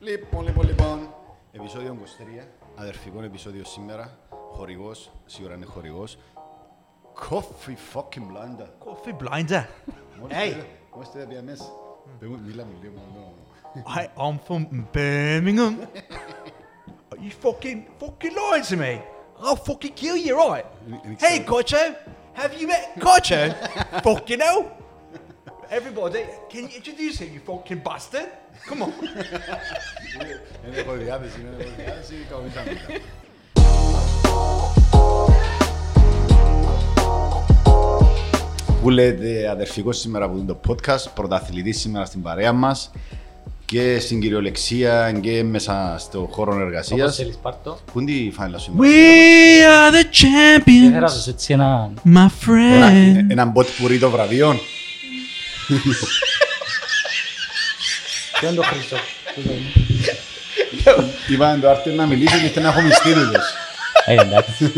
Λοιπόν, λοιπόν, λοιπόν. Επισόδιο 23. Αδερφικό επεισόδιο σήμερα. Χορηγό. Σίγουρα είναι χορηγό. Coffee fucking blinder. Coffee blinder. Hey, Μόλις τα πια μέσα. Πες μου, Μίλα μου λίγο. μόνο. I am from Birmingham. Are you fucking fucking lying to me? I'll fucking kill you, right? Hey, Kocho, have you met Kocho? fucking hell. Everybody, can you introduce him, you fucking bastard? Come on. Δεν έχω διάθεση, δεν έχω διάθεση. Καμίσαμε. Που λέτε αδερφικός σήμερα από το podcast, πρωταθλητής σήμερα στην παρέα μας και στην κυριολεξία και μέσα στο χώρο Όπως εργασίας. θέλεις πάρ' το. Πού είναι η φάνηλα σου We are the Και champions, γράψεις έτσι ένα... my Ένα- friend. Έναν μποτ πουρί των βραβείων. Ποιο είναι το χρυσό. Είπαν το Άρτιο να μιλήσει και θέλει να έχω μυστήριδες. Ε, εντάξει.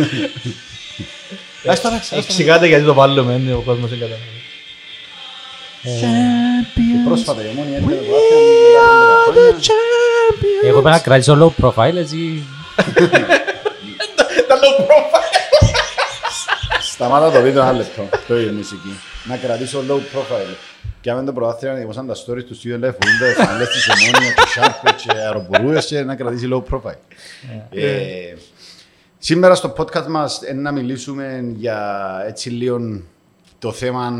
Ας το αλλάξω, ας το Εξηγάτε γιατί το βάλουμε, είναι ο κόσμος δεν καταλαβαίνει. αλλάξω. Πρόσφατα η ομόνια έρχεται το άθλημα μετά από 10 χρόνια. Εγώ πρέπει να κρατήσω low profile, έτσι... Σταμάτα το βίντεο ένα λεπτό. Το ίδιο μουσική. Να κρατήσω low profile. Και αν το πρωτάθλημα δημοσιαν τα stories του Studio Life που είναι το φανέλες της ομόνια, του Σάρπε και αεροπορούες και να κρατήσει low profile. Ε, Σήμερα στο podcast μας είναι να μιλήσουμε για έτσι λίγο το θέμα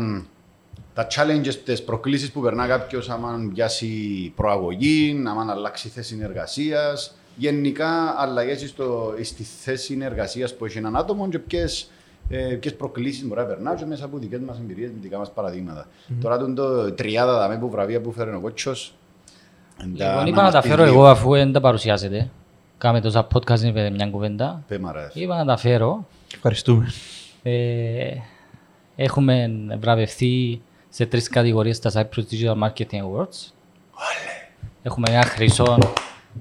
τα challenges, τις προκλήσεις που περνά κάποιος άμα πιάσει προαγωγή, άμα αλλάξει θέση εργασίας, γενικά αλλαγές στο, στη θέση εργασίας που έχει έναν άτομο και ποιες, ε, ποιες προκλήσεις μπορεί να περνά και μέσα από δικές μας εμπειρίες, με δικά μας παραδείγματα. Τώρα τον το τριάδα δαμε που βραβεία που φέρνει ο κότσος. Λοιπόν, είπα να τα φέρω εγώ αφού δεν τα παρουσιάζετε. Κάμε τόσα podcast, είναι μια κουβέντα. Πέμα ρε. Είπα να τα φέρω. Ευχαριστούμε. Ε, έχουμε βραβευτεί σε τρεις κατηγορίες στα Cyprus Digital Marketing Awards. Έχουμε ένα χρυσό,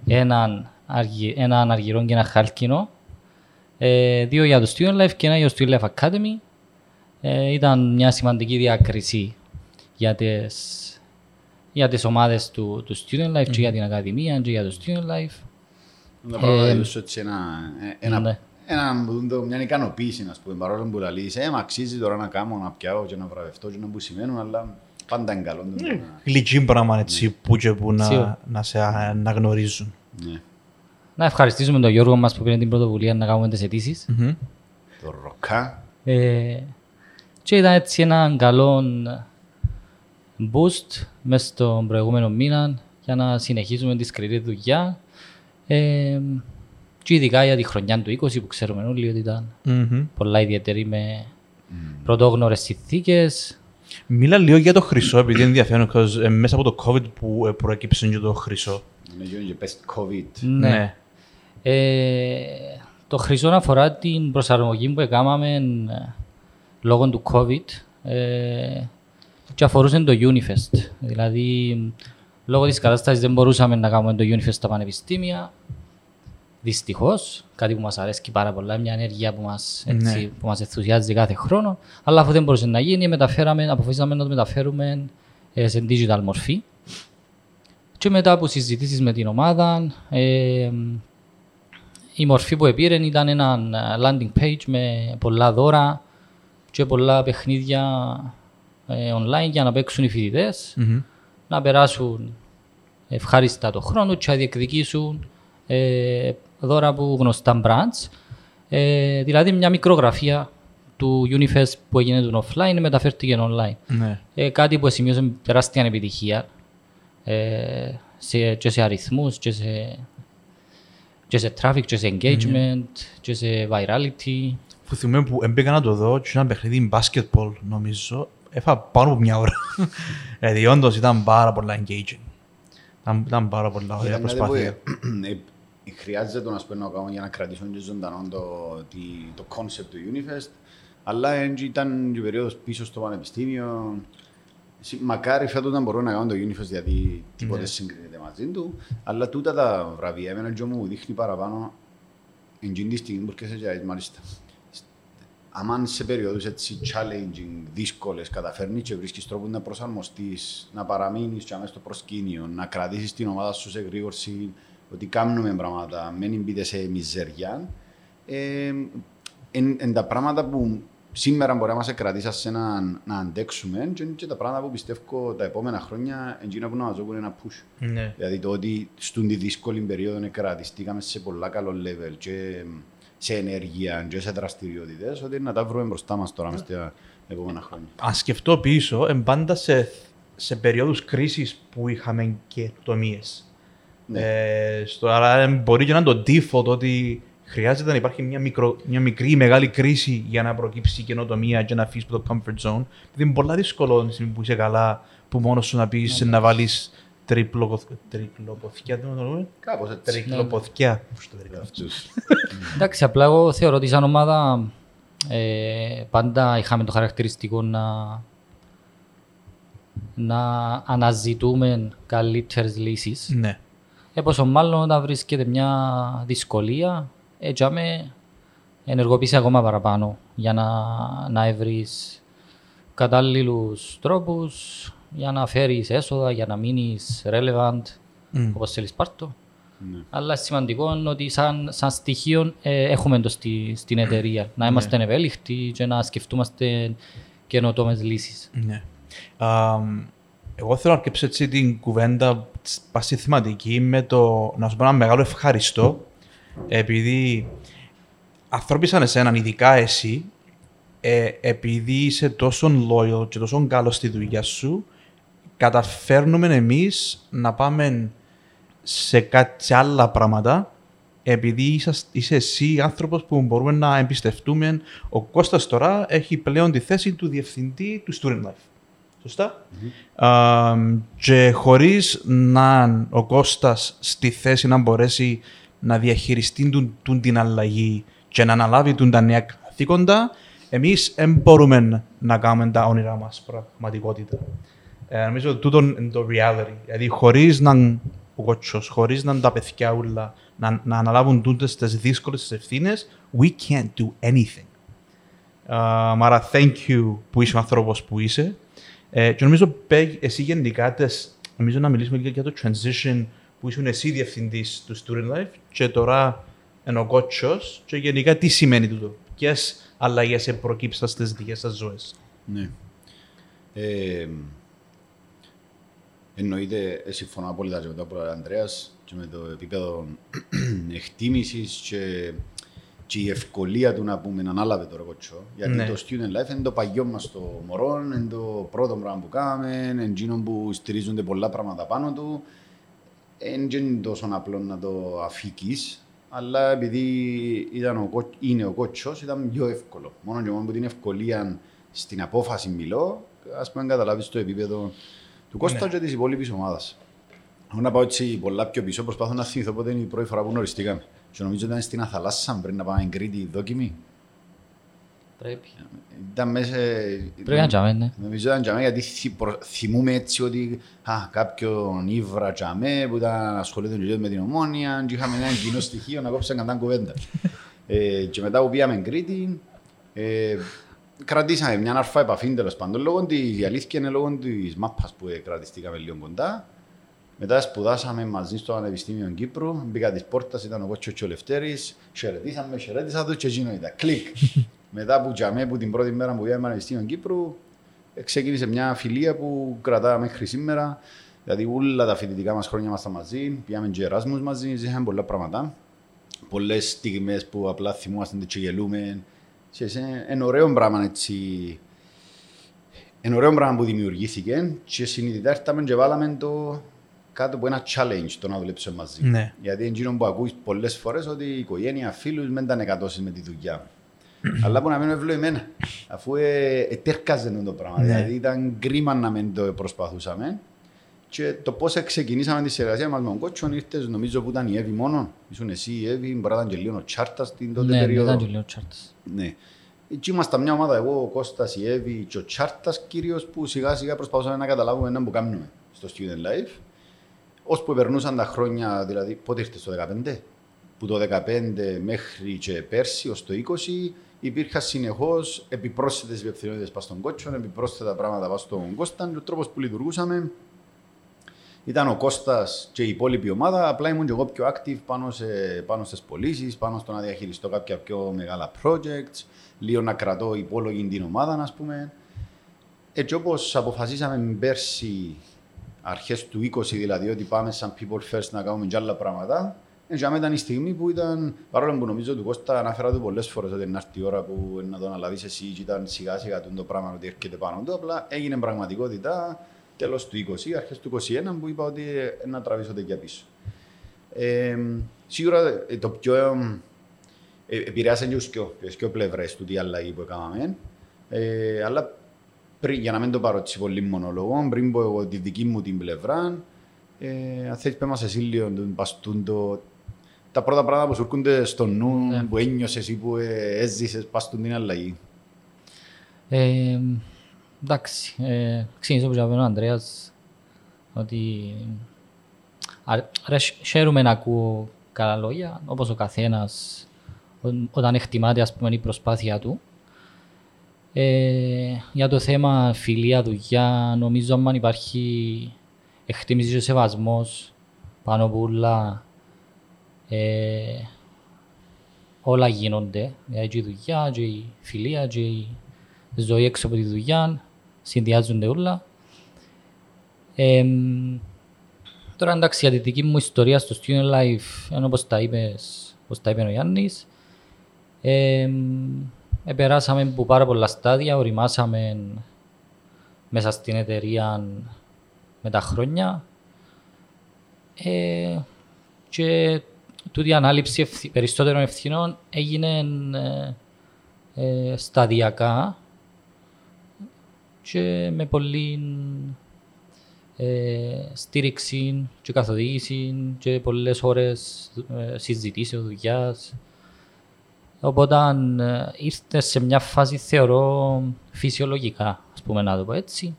έναν, αργυ, έναν αργυρό και ένα χάλκινο. Ε, δύο για το Student Life και ένα για το Student Life Academy. Ε, ήταν μια σημαντική διάκριση για τις, για τις ομάδες του, του Student Life και για την Ακαδημία και για το Student Life. Να παραδείγματος έτσι ένα, ένα, ναι. ένα, μια ικανοποίηση, να πούμε, παρόλο που λαλείς, ε, μ' αξίζει τώρα να κάνω, να πιάω και να βραβευτώ και να που σημαίνουν, αλλά πάντα είναι καλό. το να- Γλυκή πράγμα έτσι που και που να, Σίγουρα. να σε αναγνωρίζουν. Ναι. Να ευχαριστήσουμε τον Γιώργο μας που πήρε την πρωτοβουλία να κάνουμε τις αιτήσεις. Μμμ. Το ροκά. Ε, και ήταν έτσι ένα καλό boost μέσα στον προηγούμενο μήνα για να συνεχίσουμε τη σκληρή δουλειά. Ε, και ειδικά για τη χρονιά του 20 που ξέρουμε όλοι ότι ήταν Μμμ. πολλά ιδιαίτερη με πρωτόγνωρες συνθήκες. Μίλα λίγο για το χρυσό, επειδή είναι ενδιαφέρον, because, ε, μέσα από το COVID που ε, προέκυψε και το χρυσό. Είναι γύρω και πες COVID. Ναι. Ε, το χρυσό αφορά την προσαρμογή που έκαναμε ε, λόγω του COVID ε, και αφορούσε το Unifest. Δηλαδή, λόγω της κατάστασης δεν μπορούσαμε να κάνουμε το Unifest στα πανεπιστήμια. Δυστυχώς, κάτι που μας αρέσει πάρα πολλά, μια ενέργεια που μας, έτσι, Ναι. που μας ενθουσιάζει κάθε χρόνο. Αλλά αφού δεν μπορούσε να γίνει, μεταφέραμε, αποφασίσαμε να το μεταφέρουμε ε, σε digital μορφή. Και μετά από συζητήσεις με την ομάδα, ε, η μορφή που επήρε ήταν ένα ε, landing page με πολλά δώρα και πολλά παιχνίδια ε, online για να παίξουν οι φοιτητές, Μμμ. να περάσουν ευχάριστα το χρόνο και να διεκδικήσουν ε, δώρα από γνωστά brands. Ε, δηλαδή μια μικρογραφία του Unifest που έγινε του offline μεταφέρθηκε online. Ναι. Ε, κάτι που σημείωσε τεράστια επιτυχία ε, σε, και σε αριθμούς και σε, και σε traffic και σε engagement και σε virality. Που θυμάμαι που έμπαικα να το δω και ένα παιχνίδι basketball νομίζω. Έφα πάνω από μια ώρα. Δηλαδή όντως ήταν πάρα πολλά engaging. Ήταν, ήταν πάρα πολλά ωραία Ήταν κάτι που, προσπάθεια. ε, ε, Χρειάζεται να σπέρνω κάνω για να κρατήσω και ζωντανό το, τη- το concept του Unifest, αλλά έτσι ήταν η περίοδος πίσω στο πανεπιστήμιο. Συ- Μακάρι φέτος να μπορώ να κάνω το Unifest γιατί τίποτε Ναι. συγκρίνεται μαζί του, αλλά τούτα τα βραβεία εμένα και μου δείχνει παραπάνω εκείνη της στιγμής που έρχεσαι και λες, μάλιστα. άμα σε περιόδους έτσι challenging, δύσκολες, καταφέρνεις και βρίσκεις τρόπο να προσαρμοστείς, να παραμείνεις και μέσα στο προσκήνιο, να κρατήσεις την ομάδα σου σε γρήγορση, ότι κάνουμε πράγματα, μην μπείτε σε μιζεριά, ε, είναι τα πράγματα που σήμερα μπορεί να μας κρατήσει σε να, να αντέξουμε και είναι και τα πράγματα που πιστεύω τα επόμενα χρόνια εκείνα που να μας δώσουν ένα push. Ναι. Δηλαδή το ότι στον τη δύσκολη περίοδο κρατιστήκαμε σε πολλά καλό level και σε ενέργεια και σε δραστηριότητες, ότι να τα βρούμε μπροστά μας τώρα μες τα επόμενα χρόνια. Αν σκεφτώ πίσω, εν πάντα σε, σε περίοδους κρίσης που είχαμε και τομίες. Ναι. Ε, στο, άρα μπορεί και να είναι το default ότι χρειάζεται να υπάρχει μια, μικρο, μια μικρή ή μεγάλη κρίση για να προκύψει η καινοτομία και να φύγει από το comfort zone. Δηλαδή είναι πολύ δύσκολο τη στιγμή που είσαι καλά, που μόνος σου να πεις να βάλεις τριπλοποθηκιά. Δεν το Κάπως έτσι. Τριπλοποθηκιά. Αυτούς. Εντάξει, απλά εγώ θεωρώ ότι σαν ομάδα ε, πάντα είχαμε το χαρακτηριστικό να, να αναζητούμε καλύτερες λύσεις. Ναι. Ε, πόσο μάλλον όταν βρίσκεται μια δυσκολία, έτσι με ενεργοποιήσει ακόμα παραπάνω για να, να βρεις κατάλληλους τρόπους για να φέρεις έσοδα, για να μείνεις relevant, Μμ. όπως θέλεις πάρ' το. Ναι. Αλλά σημαντικό είναι ότι σαν, σαν στοιχείο ε, έχουμε το στη, στην εταιρεία. Να είμαστε ευέλικτοι και να σκεφτούμαστε καινοτόμες λύσεις. Ναι. Αμ, εγώ θέλω να αρκέψω έτσι την κουβέντα πάση θεματική με το να σου πω ένα μεγάλο ευχαριστώ επειδή ανθρώποι σαν εσένα, ειδικά εσύ, ε, επειδή είσαι τόσο loyal και τόσο καλός στη δουλειά σου, καταφέρνουμε εμείς να πάμε σε, κά- σε άλλα πράγματα επειδή είσαστε- είσαι εσύ άνθρωπος που μπορούμε να εμπιστευτούμε. Ο Κώστας τώρα έχει πλέον τη θέση του διευθυντή του Student Life. Σωστά; Αμ, και χωρίς να είναι ο Κώστας στη θέση να μπορέσει να διαχειριστεί τούν- τούν την αλλαγή και να αναλάβει τούν τα νέα καθήκοντα, εμείς δεν μπορούμε να κάνουμε τα όνειρά μας πραγματικότητα. Ε, νομίζω ότι τούτο είναι το reality. Δηλαδή, χωρίς να είναι ο κότσος, χωρίς να είναι τα παιδιά ούλα, να, να αναλάβουν τούτες τις δύσκολες τις ευθύνες, we can't do anything. Uh, άρα, thank you που είσαι ο άνθρωπος που είσαι. Ε, και νομίζω, Πέγ, εσύ γενικά, τες, νομίζω να μιλήσουμε λίγο για το transition που ήσουν εσύ διευθυντής του Student Life και τώρα είναι ο κότσος και γενικά τι σημαίνει τούτο; Ποιες αλλαγές προκύψαν στις δικές σας ζωές; Ναι. Ε, εννοείται, ε, συμφωνώ απόλυτα και με το που λέει ο Ανδρέας και με το επίπεδο εκτίμησης και, και η ευκολία του να πούμε να ανάλαβε το ροκοτσό. Γιατί Ναι. το student life είναι το παγιό μας το μωρό, είναι το πρώτο πράγμα που κάνουμε, είναι εκείνο που στηρίζονται πολλά πράγματα πάνω του. Δεν είναι τόσο απλό να το αφήκεις, αλλά επειδή ήταν ο, κο- είναι ο κότσος, ήταν πιο εύκολο. Μόνο και μόνο που την ευκολία στην απόφαση μιλώ, ας πούμε καταλάβεις το επίπεδο του Κώστα Ναι. και της υπόλοιπης ομάδας. Εγώ να πάω έτσι πολλά πιο πίσω, προσπάθω να θυμηθώ πότε είναι η πρώτη φορά που γνωριστήκαμε. Και νομίζω ήταν στην Αθαλάσσα πριν να πάμε στην Κρήτη δόκιμη. Πρέπει. Ήταν μέσα... Πρέπει να τζάμε, ναι. Νομίζω ήταν τζαμέ γιατί θυ- προ- θυμούμαι έτσι ότι α, κάποιον ύβρα τζαμέ που ήταν ασχολείται και με την ομόνια και είχαμε ένα κοινό στοιχείο να κόψουμε κατά κουβέντα. ε, και μετά που πήγαμε Κρήτη, ε, κρατήσαμε μια αρφά επαφή τέλος πάντων. Λόγω της, η αλήθεια είναι λόγω της μάπας που ε, κρατηστήκαμε λίγο κοντά. Μετά σπουδάσαμε μαζί στο Πανεπιστήμιο Κύπρου. Μπήκα τη πόρτα, ήταν ο Κότσος και ο Λευτέρης. Χαιρετήσαμε, χαιρέτησα τους και εκείνο ήταν. Κλικ. Μετά που τζαμέ που την πρώτη μέρα που πήγαμε στο Πανεπιστήμιο Κύπρου, ε, ξεκίνησε μια φιλία που κρατά μέχρι σήμερα. Δηλαδή όλα τα φοιτητικά μας χρόνια ήμασταν μαζί, πήγαμε και Εράσμους μαζί, ζήσαμε πολλά πράγματα. Πολλές στιγμές που απλά θυμούμαστε και γελούμε. Και σε- Είναι ωραίο πράγμα έτσι, είναι ωραίο πράγμα που δημιουργήθηκε και συνειδητά ήρθαμε και βάλαμε το κάτω από ένα challenge το να δουλέψουμε μαζί. Ναι. Γιατί είναι εκείνο που ακούεις πολλές φορές ότι η οικογένεια, φίλους δεν ήταν εκατώσεις με τη δουλειά. Αλλά που να μείνω ευλογημένα, αφού ε, ετέρκαζε το πράγμα. Ναι. Δηλαδή ήταν κρίμα να μην το προσπαθούσαμε. Και το πώς ξεκινήσαμε τη συνεργασία μας με τον Κότσον ήρθες, νομίζω που ήταν η Εύη μόνο. Ήσουν εσύ η Εύη, μπορεί να ήταν και λίγο ο Τσάρτας την τότε Ναι, περίοδο. ήταν και λίγο τσάρτας. Ναι. Εκεί ήμασταν μια ομάδα, εγώ, ο Κώστας, η Εύη και ο Τσάρτας κυρίως που σιγά σιγά προσπαθούσαμε να καταλάβουμε ένα που κάνουμε στο Student Life. Ώσπου περνούσαν τα χρόνια, δηλαδή πότε ήρθες το 2015, που το 2015 μέχρι και πέρσι ως το 20 υπήρχαν συνεχώς επιπρόσθετες διευθυνότητε πας στον κότσο, επιπρόσθετα πράγματα πας στον Κώσταν. Και ο τρόπος που λειτουργούσαμε ήταν ο Κώστας και η υπόλοιπη ομάδα. Απλά ήμουν και εγώ πιο active πάνω, σε, πάνω στις πωλήσεις, πάνω στο να διαχειριστώ κάποια πιο μεγάλα projects, λίγο να κρατώ υπόλογη την ομάδα, ας πούμε. Έτσι όπως αποφασίσαμε πέρσι, αρχές του 20 δηλαδή, ότι πάμε σαν people first να κάνουμε και άλλα πράγματα, για μένα ήταν η στιγμή που ήταν, παρόλο που νομίζω του Κώστα αναφέρα του πολλές φορές ότι είναι η ώρα που να το αναλάβεις εσύ και ήταν σιγά σιγά το πράγμα ότι έρχεται πάνω του, απλά έγινε πραγματικότητα τέλος του 20, αρχές του 21 που είπα ότι ε, να τραβήσω τέτοια πίσω. Ε, σίγουρα ε, το πιο ε, επηρεάσε και τις πιο πλευρές του τι αλλαγή που έκαναμε, ε, αλλά πριν, για να μην το πάρω έτσι πολύ μονόλογο, πριν πω εγώ τη δική μου την πλευρά, ε, αν θέλεις πέμε εσύ λίγο το, τα πρώτα πράγματα που σου έρχονται στο νου, ναι. που ένιωσες ή που ε, έζησες πας στην αλλαγή. Ε, εντάξει, ε, ξεκινήσω που είπε ο Ανδρέας ότι ρε, χαίρομαι να ακούω καλά λόγια, όπως ο καθένας όταν εκτιμάται ας πούμε, η προσπάθεια του. Ε, για το θέμα φιλία, δουλειά, νομίζω αν υπάρχει εκτίμηση και σεβασμός πάνω από όλα ε, όλα γίνονται. Δηλαδή και η δουλειά, και η φιλία, και η ζωή έξω από τη δουλειά, συνδυάζονται όλα. Ε, τώρα εντάξει, για τη δική μου ιστορία στο Student Life, ενώ όπως τα, είπες, όπως τα είπε ο Γιάννης, ε, επεράσαμε από πάρα πολλά στάδια, οριμάσαμε μέσα στην εταιρεία με τα χρόνια. Ε, και τούτη η ανάληψη ευθύ, περισσότερων ευθυνών έγινε ε, ε, σταδιακά και με πολύ ε, στήριξη και καθοδήγηση και πολλές ώρες ε, συζητήσεων, δουλειάς. Οπότε ε, ήρθε σε μια φάση θεωρώ φυσιολογικά, ας πούμε να το πω έτσι.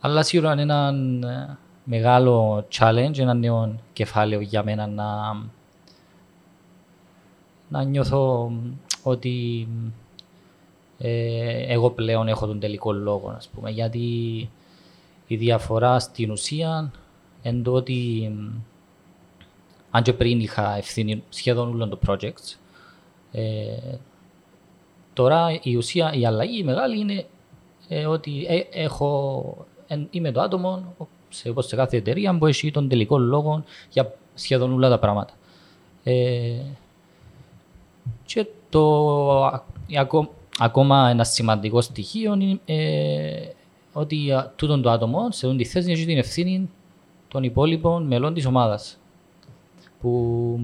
Αλλά σίγουρα είναι ένα ε, μεγάλο challenge, ένα νέο κεφάλαιο για μένα να, να νιώθω ότι ε, εγώ πλέον έχω τον τελικό λόγο, ας πούμε, γιατί η διαφορά στην ουσία είναι το ότι αν και πριν είχα ευθύνη σχεδόν όλων των projects, ε, τώρα η ουσία, η αλλαγή η μεγάλη είναι ε, ότι ε, έχω, είμαι το άτομο σε, όπως σε κάθε εταιρεία που έχει τον τελικό λόγο για σχεδόν όλα τα πράγματα. Ε, και το ακόμα ένα σημαντικό στοιχείο είναι ε, ότι τούτο το άτομο σε αυτή τη θέση έχει την ευθύνη των υπόλοιπων μελών της ομάδας. Που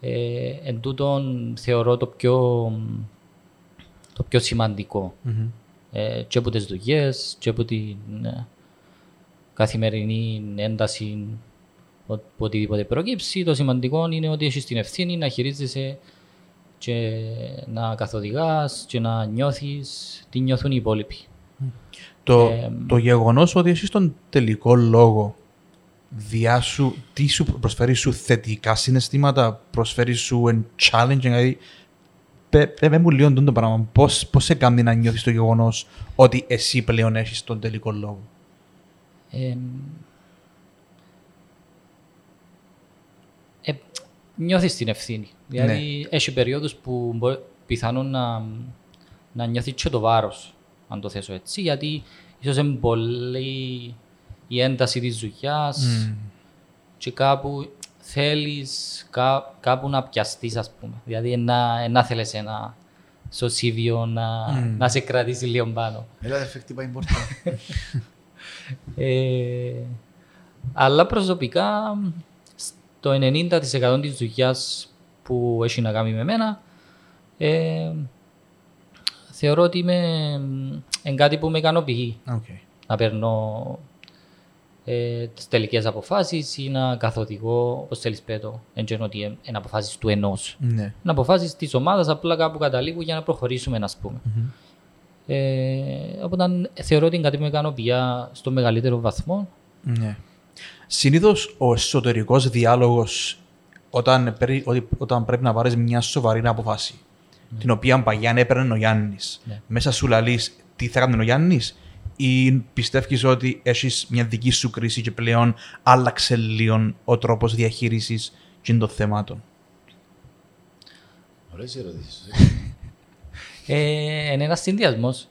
ε, εν τούτον θεωρώ το πιο, το πιο σημαντικό. Mm-hmm. Ε, και από τις δουλειές, και από την ε, καθημερινή ένταση οτιδήποτε προκύψει. Το σημαντικό είναι ότι έχεις την ευθύνη να χειρίζεσαι και να καθοδηγάς και να νιώθεις τι νιώθουν οι υπόλοιποι. Το, ε, το γεγονός ότι εσύ τον τελικό λόγο διάσου, τι σου προσφέρει σου θετικά συναισθήματα, προσφέρει σου εν challenge, δηλαδή πέ μου λίγο το πράγμα, πώς, πώς σε κάνει να νιώθεις το γεγονός ότι εσύ πλέον έχεις τον τελικό λόγο; Ε, ε, νιώθεις την ευθύνη. Δηλαδή ναι. έχει περίοδους που πιθανόν να, να νιώθεις και το βάρος, αν το θέσω έτσι, γιατί ίσως είναι πολύ η ένταση της δουλειά mm. και κάπου θέλεις κά, κάπου να πιαστείς, ας πούμε. Δηλαδή να, να θέλεις ένα σωσίβιο να, mm. να σε κρατήσει λίγο πάνω. Έλα, δεν πάει πόρτα. Ε, αλλά προσωπικά, το 90% της δουλειάς που έχει να κάνει με μένα, ε, θεωρώ ότι είμαι εν κάτι που με ικανοποιεί. Okay. Να παίρνω ε, τις τελικές αποφάσεις ή να καθοδηγώ, όπως θέλεις πέτω, εν ότι είναι αποφάσεις του ενός. Ναι. Είναι αποφάσεις της ομάδας, απλά κάπου καταλήγουν για να προχωρήσουμε, ας πούμε. Mm-hmm. Ε, οπότε θεωρώ ότι είναι κάτι που με ικανοποιεί στο μεγαλύτερο βαθμό. Ναι. Συνήθως ο εσωτερικός διάλογος όταν, περί- ότι- όταν πρέπει να πάρεις μια σοβαρή απόφαση, την οποία παγιά έπαιρνε ο Γιάννης, Ναι. μέσα σου λαλείς τι θα έκανε ο Γιάννης ή πιστεύεις ότι έχεις μια δική σου κρίση και πλέον άλλαξε λίγο ο τρόπος διαχείρισης και των θεμάτων; Ωραίες ερωτήσεις. Ε, είναι ένας συνδυασμός.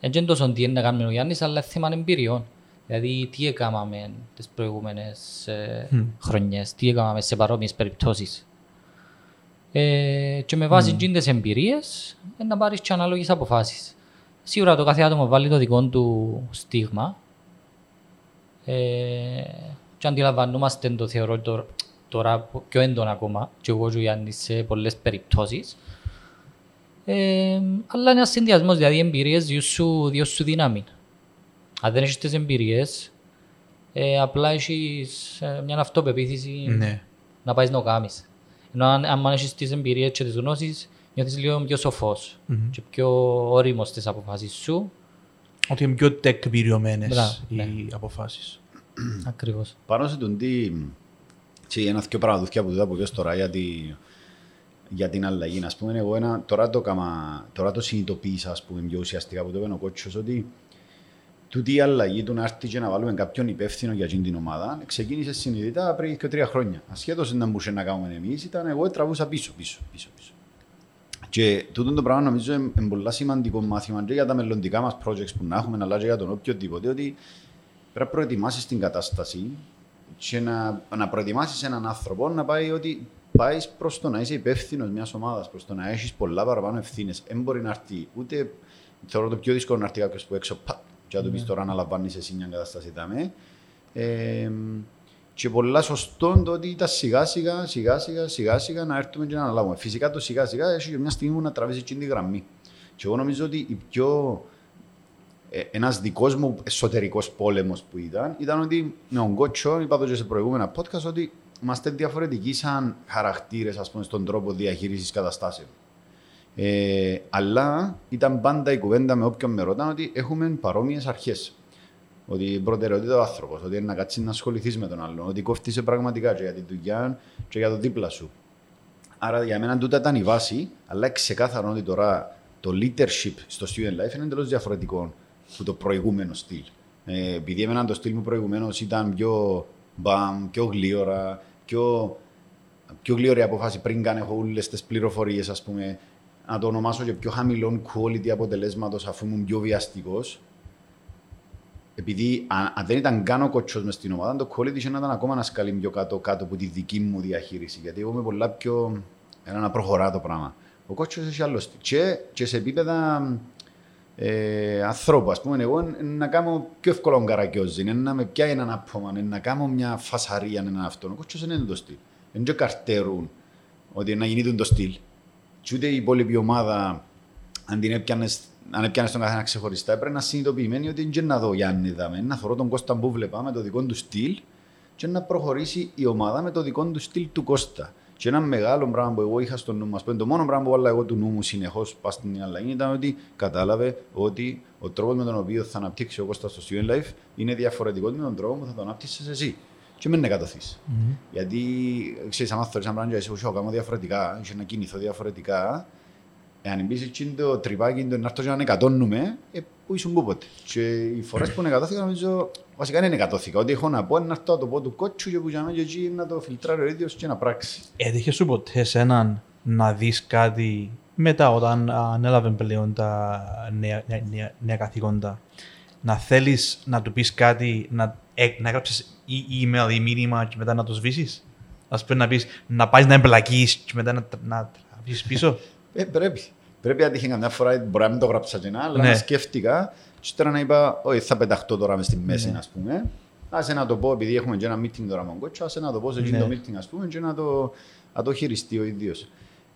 Έτσι είναι τόσο τι είναι να κάνει ο Γιάννης, αλλά θέμα εμπειριών. Δηλαδή, τι έκαναμε τις προηγούμενες ε, χρονιές, τι έκαναμε σε παρόμοιες περιπτώσεις. Ε, και με βάση mm. τις εμπειρίες, ε, να πάρεις και ανάλογες αποφάσεις. Σίγουρα το κάθε άτομο βάλει το δικό του στίγμα. Ε, και αντιλαμβανόμαστε το θεωρώ τώρα, τώρα πιο έντονα ακόμα, και εγώ και ο Γιάννης σε πολλές περιπτώσεις. Ε, αλλά είναι ένας συνδυασμός, δηλαδή οι εμπειρίες διούν σου, διούν σου δύναμη. Αν δεν έχεις τις εμπειρίες, ε, απλά έχεις ε, μια αυτοπεποίθηση Ναι. να πάεις να το κάνεις. Ενώ αν, αν έχεις τις εμπειρίες και τις γνώσεις, νιώθεις λίγο πιο σοφός και πιο όριμος στις αποφάσεις σου. Ότι είναι πιο τεκμηριωμένες Μπράβο, οι ναι. αποφάσεις. Ακριβώς. Πάνω σε τον τι... Και ένα δυο πραγματούθια που τούτα που είπες τώρα για, τη, για την αλλαγή. Ας πούμε, εγώ ένα, τώρα, το κάμα, τώρα το συνειδητοποίησα ας πούμε, πιο ουσιαστικά που το είπε ο κότσος ότι τούτη η αλλαγή του να έρθει και να βάλουμε κάποιον υπεύθυνο για εκείνη την ομάδα ξεκίνησε συνειδητά πριν και τρία χρόνια. Ασχέτως να μπορούσε να κάνουμε εμείς, ήταν εγώ τραβούσα πίσω, πίσω, πίσω, πίσω. Και τούτο το πράγμα νομίζω είναι είναι πολύ σημαντικό μάθημα και για τα μελλοντικά μας projects που να έχουμε, αλλά και για τον οποιοδήποτε, ότι πρέπει να προετοιμάσεις την κατάσταση και να, να προετοιμάσεις έναν άνθρωπο να πάει ότι πάεις προς το να είσαι υπεύθυνος μιας ομάδας, προς το να έχεις πολλά παραπάνω ευθύνες. Δεν μπορεί να έρθει ούτε. Θεωρώ το πιο δύσκολο να έρθει κάποιος που έξω πατ, και να του πεις τώρα να λαμβάνεις εσύ μια κατάσταση. Δάμε. Ε, και πολλά σωστό το ότι ήταν σιγά σιγά, σιγά σιγά, σιγά σιγά να έρθουμε και να αναλάβουμε. Φυσικά το σιγά σιγά έχει και μια στιγμή που να τραβήσει εκείνη τη γραμμή. Και εγώ νομίζω ότι η πιο ε, ένας δικός μου εσωτερικός πόλεμος που ήταν, ήταν ότι με τον Κότσο, είπα το και σε προηγούμενα podcast, ότι είμαστε διαφορετικοί σαν χαρακτήρες, ας πούμε, στον τρόπο διαχείρισης καταστάσεων. Ε, αλλά ήταν πάντα η κουβέντα με όποιον με ρωτάνε ότι έχουμε παρόμοιες αρχές. Ότι η προτεραιότητα ο άνθρωπος, ότι είναι να κάτσεις να ασχοληθείς με τον άλλον, ότι κόφτησε πραγματικά και για τη δουλειά και για το δίπλα σου. Άρα για μένα τούτα ήταν η βάση, αλλά ξεκάθαρο ότι τώρα το leadership στο student life είναι εντελώς διαφορετικό από το προηγούμενο στυλ. Ε, επειδή εμένα το στυλ μου προηγουμένως ήταν πιο μπαμ, πιο γλίωρα, πιο, πιο γλίωρη αποφάση πριν καν έχω όλες τις πληροφορίες, ας πούμε, να το ονομάσω και πιο χαμηλών quality αποτελέσματος αφού ήμουν πιο βιαστικός. Επειδή αν, αν δεν ήταν καν ο κοτσός μες στην ομάδα, το quality είχε να ήταν ακόμα ένας σκαλί πιο κάτω, κάτω από τη δική μου διαχείριση. Γιατί εγώ είμαι πολλά πιο. ένα να προχωρά το πράγμα. Ο κότσος έχει άλλο στυλ. Και, και σε επίπεδα ε, ανθρώπου, ας πούμε, εγώ ε, να κάνω πιο εύκολο καρακιόζι, είναι να με πιάει έναν άπομα, να κάνω μια φασαρία έναν αυτό. Ο κότσος δεν είναι το στυλ. Δεν και καρτέρουν ότι να γίνει το στυλ. Και ούτε η υπόλοιπη ομάδα, αν την έπιανες, αν έπιανες τον καθένα ξεχωριστά, πρέπει να συνειδητοποιημένοι ότι δεν να δω Γιάννη δάμε, να θωρώ τον Κώστα που βλέπα με το δικό του στυλ και να προχωρήσει η ομάδα με το δικό του στυλ του Κώστα. Και ένα μεγάλο πράγμα που εγώ είχα στο νου μας, το μόνο πράγμα που βάλα εγώ του νου μου συνεχώς πας στην αλλαγή ήταν ότι κατάλαβε ότι ο τρόπος με τον οποίο θα αναπτύξει ο Κώστας στο student life είναι διαφορετικός με τον τρόπο που θα το αναπτύξεις εσύ. Και μην εκατοθείς. Mm-hmm. Γιατί, ξέρεις, αν θέλεις ένα πράγμα και εσύ, «Ουσιαστικά, κάνω διαφορετικά, και να κινηθώ διαφορετικά, εάν μπεις εκείνο το τρυπάκι, το να έρθω και να εκατόνουμε, ε, που ήσουν κούποτε. Και οι φορές που εκατώθηκα, νομίζω, βασικά δεν εκατώθηκα. Ό,τι έχω να πω είναι να έρθω να το πω του κότσου και που για μένα και εκεί να το φιλτράρει ο ίδιος και να πράξει. Έτυχε σου ποτέ σε έναν να δεις κάτι μετά όταν ανέλαβε πλέον τα νέα, νέα, νέα, νέα καθήκοντα. Να θέλεις να του πεις κάτι, να, ε, να έγραψες e- email ή μήνυμα και μετά να το σβήσεις; Ας πούμε να πεις να πάει να εμπλακείς και μετά να, να τραβήσεις πίσω; Ε, πρέπει. Πρέπει να τύχει καμιά φορά, μπορεί να μην το γράψα και να, αλλά Ναι. να σκέφτηκα και τώρα να είπα, όχι θα πεταχτώ τώρα μες στη μέση, Ναι. ας πούμε. Άσε να το πω, επειδή έχουμε και ένα meeting τώρα με τον κότσο, άσε να το πω σε εκείνο Ναι. το meeting, ας πούμε, και να το, να το χειριστεί ο ίδιος.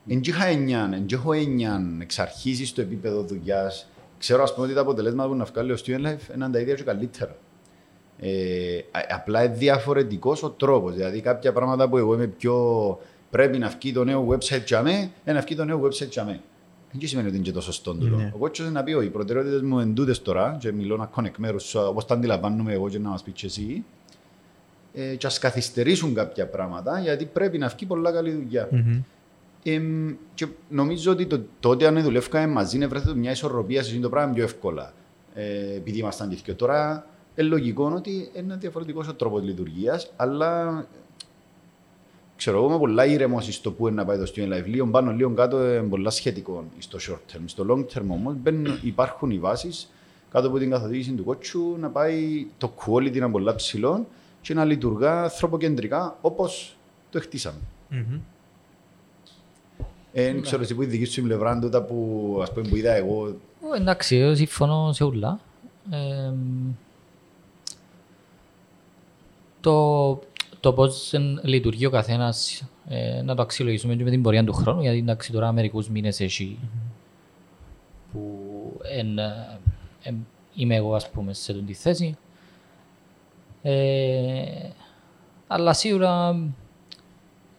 Εν και είχα εννιάν, εν και έχω εννιάν εξ αρχής στο επίπεδο δουλειάς. Ξέρω, ας πούμε, ότι τα αποτελέσματα που να βγάλει ο student life είναι τα ίδια και καλύτερα. Ε, α- απλά είναι διαφορετικός ο τρόπος. Δηλαδή, κάποια πράγματα που εγώ είμαι πιο. Πρέπει να βγει το νέο website για μέ, ε, να βγει το νέο website για μέ. Δεν σημαίνει ότι είναι και το σωστό τούτο. Ναι. Ο κότσος να πει, «Όχι, οι προτεραιότητες μου είναι τούτες τώρα και μιλώ να κάνω εκ μέρους σου, όπως τα αντιλαμβάνομαι εγώ και να μας πεις και εσύ. ε, και ας καθυστερήσουν κάποια πράγματα, γιατί πρέπει να βγει πολλά καλή δουλειά. Εμ, και νομίζω ότι το, τότε αν δουλεύκαμε μαζί να βρέθετε μια ισορροπία σε αυτό το πράγμα πιο εύκολα. Ε, επειδή ήμασταν και Τώρα είναι λογικό ότι είναι ένα διαφορετικός ο τρόπος λειτουργίας, αλλά ξέρω εγώ είμαι πολλά ήρεμο στο που είναι να πάει το Student Life. Λίγο πάνω, λίγο κάτω είναι πολλά σχετικό στο short term. Στο long term όμως υπάρχουν οι βάσεις κάτω από την καθοδήγηση του κότσου να πάει το quality να πολλά ψηλό και να λειτουργά ανθρωποκεντρικά όπως το χτίσαμε. Ε, δεν ξέρω εσύ που η δική σου πλευρά τούτα που, ας πούμε, που είδα εγώ. Ε, εντάξει, εγώ συμφωνώ σε ούλα. Ε, το, το πώς λειτουργεί ο καθένας ε, να το αξιολογήσουμε και με την πορεία του χρόνου. Γιατί εντάξει, τώρα μερικούς μήνες έχει που εν, ε, είμαι εγώ, ας πούμε, σε αυτή τη θέση. Ε, αλλά σίγουρα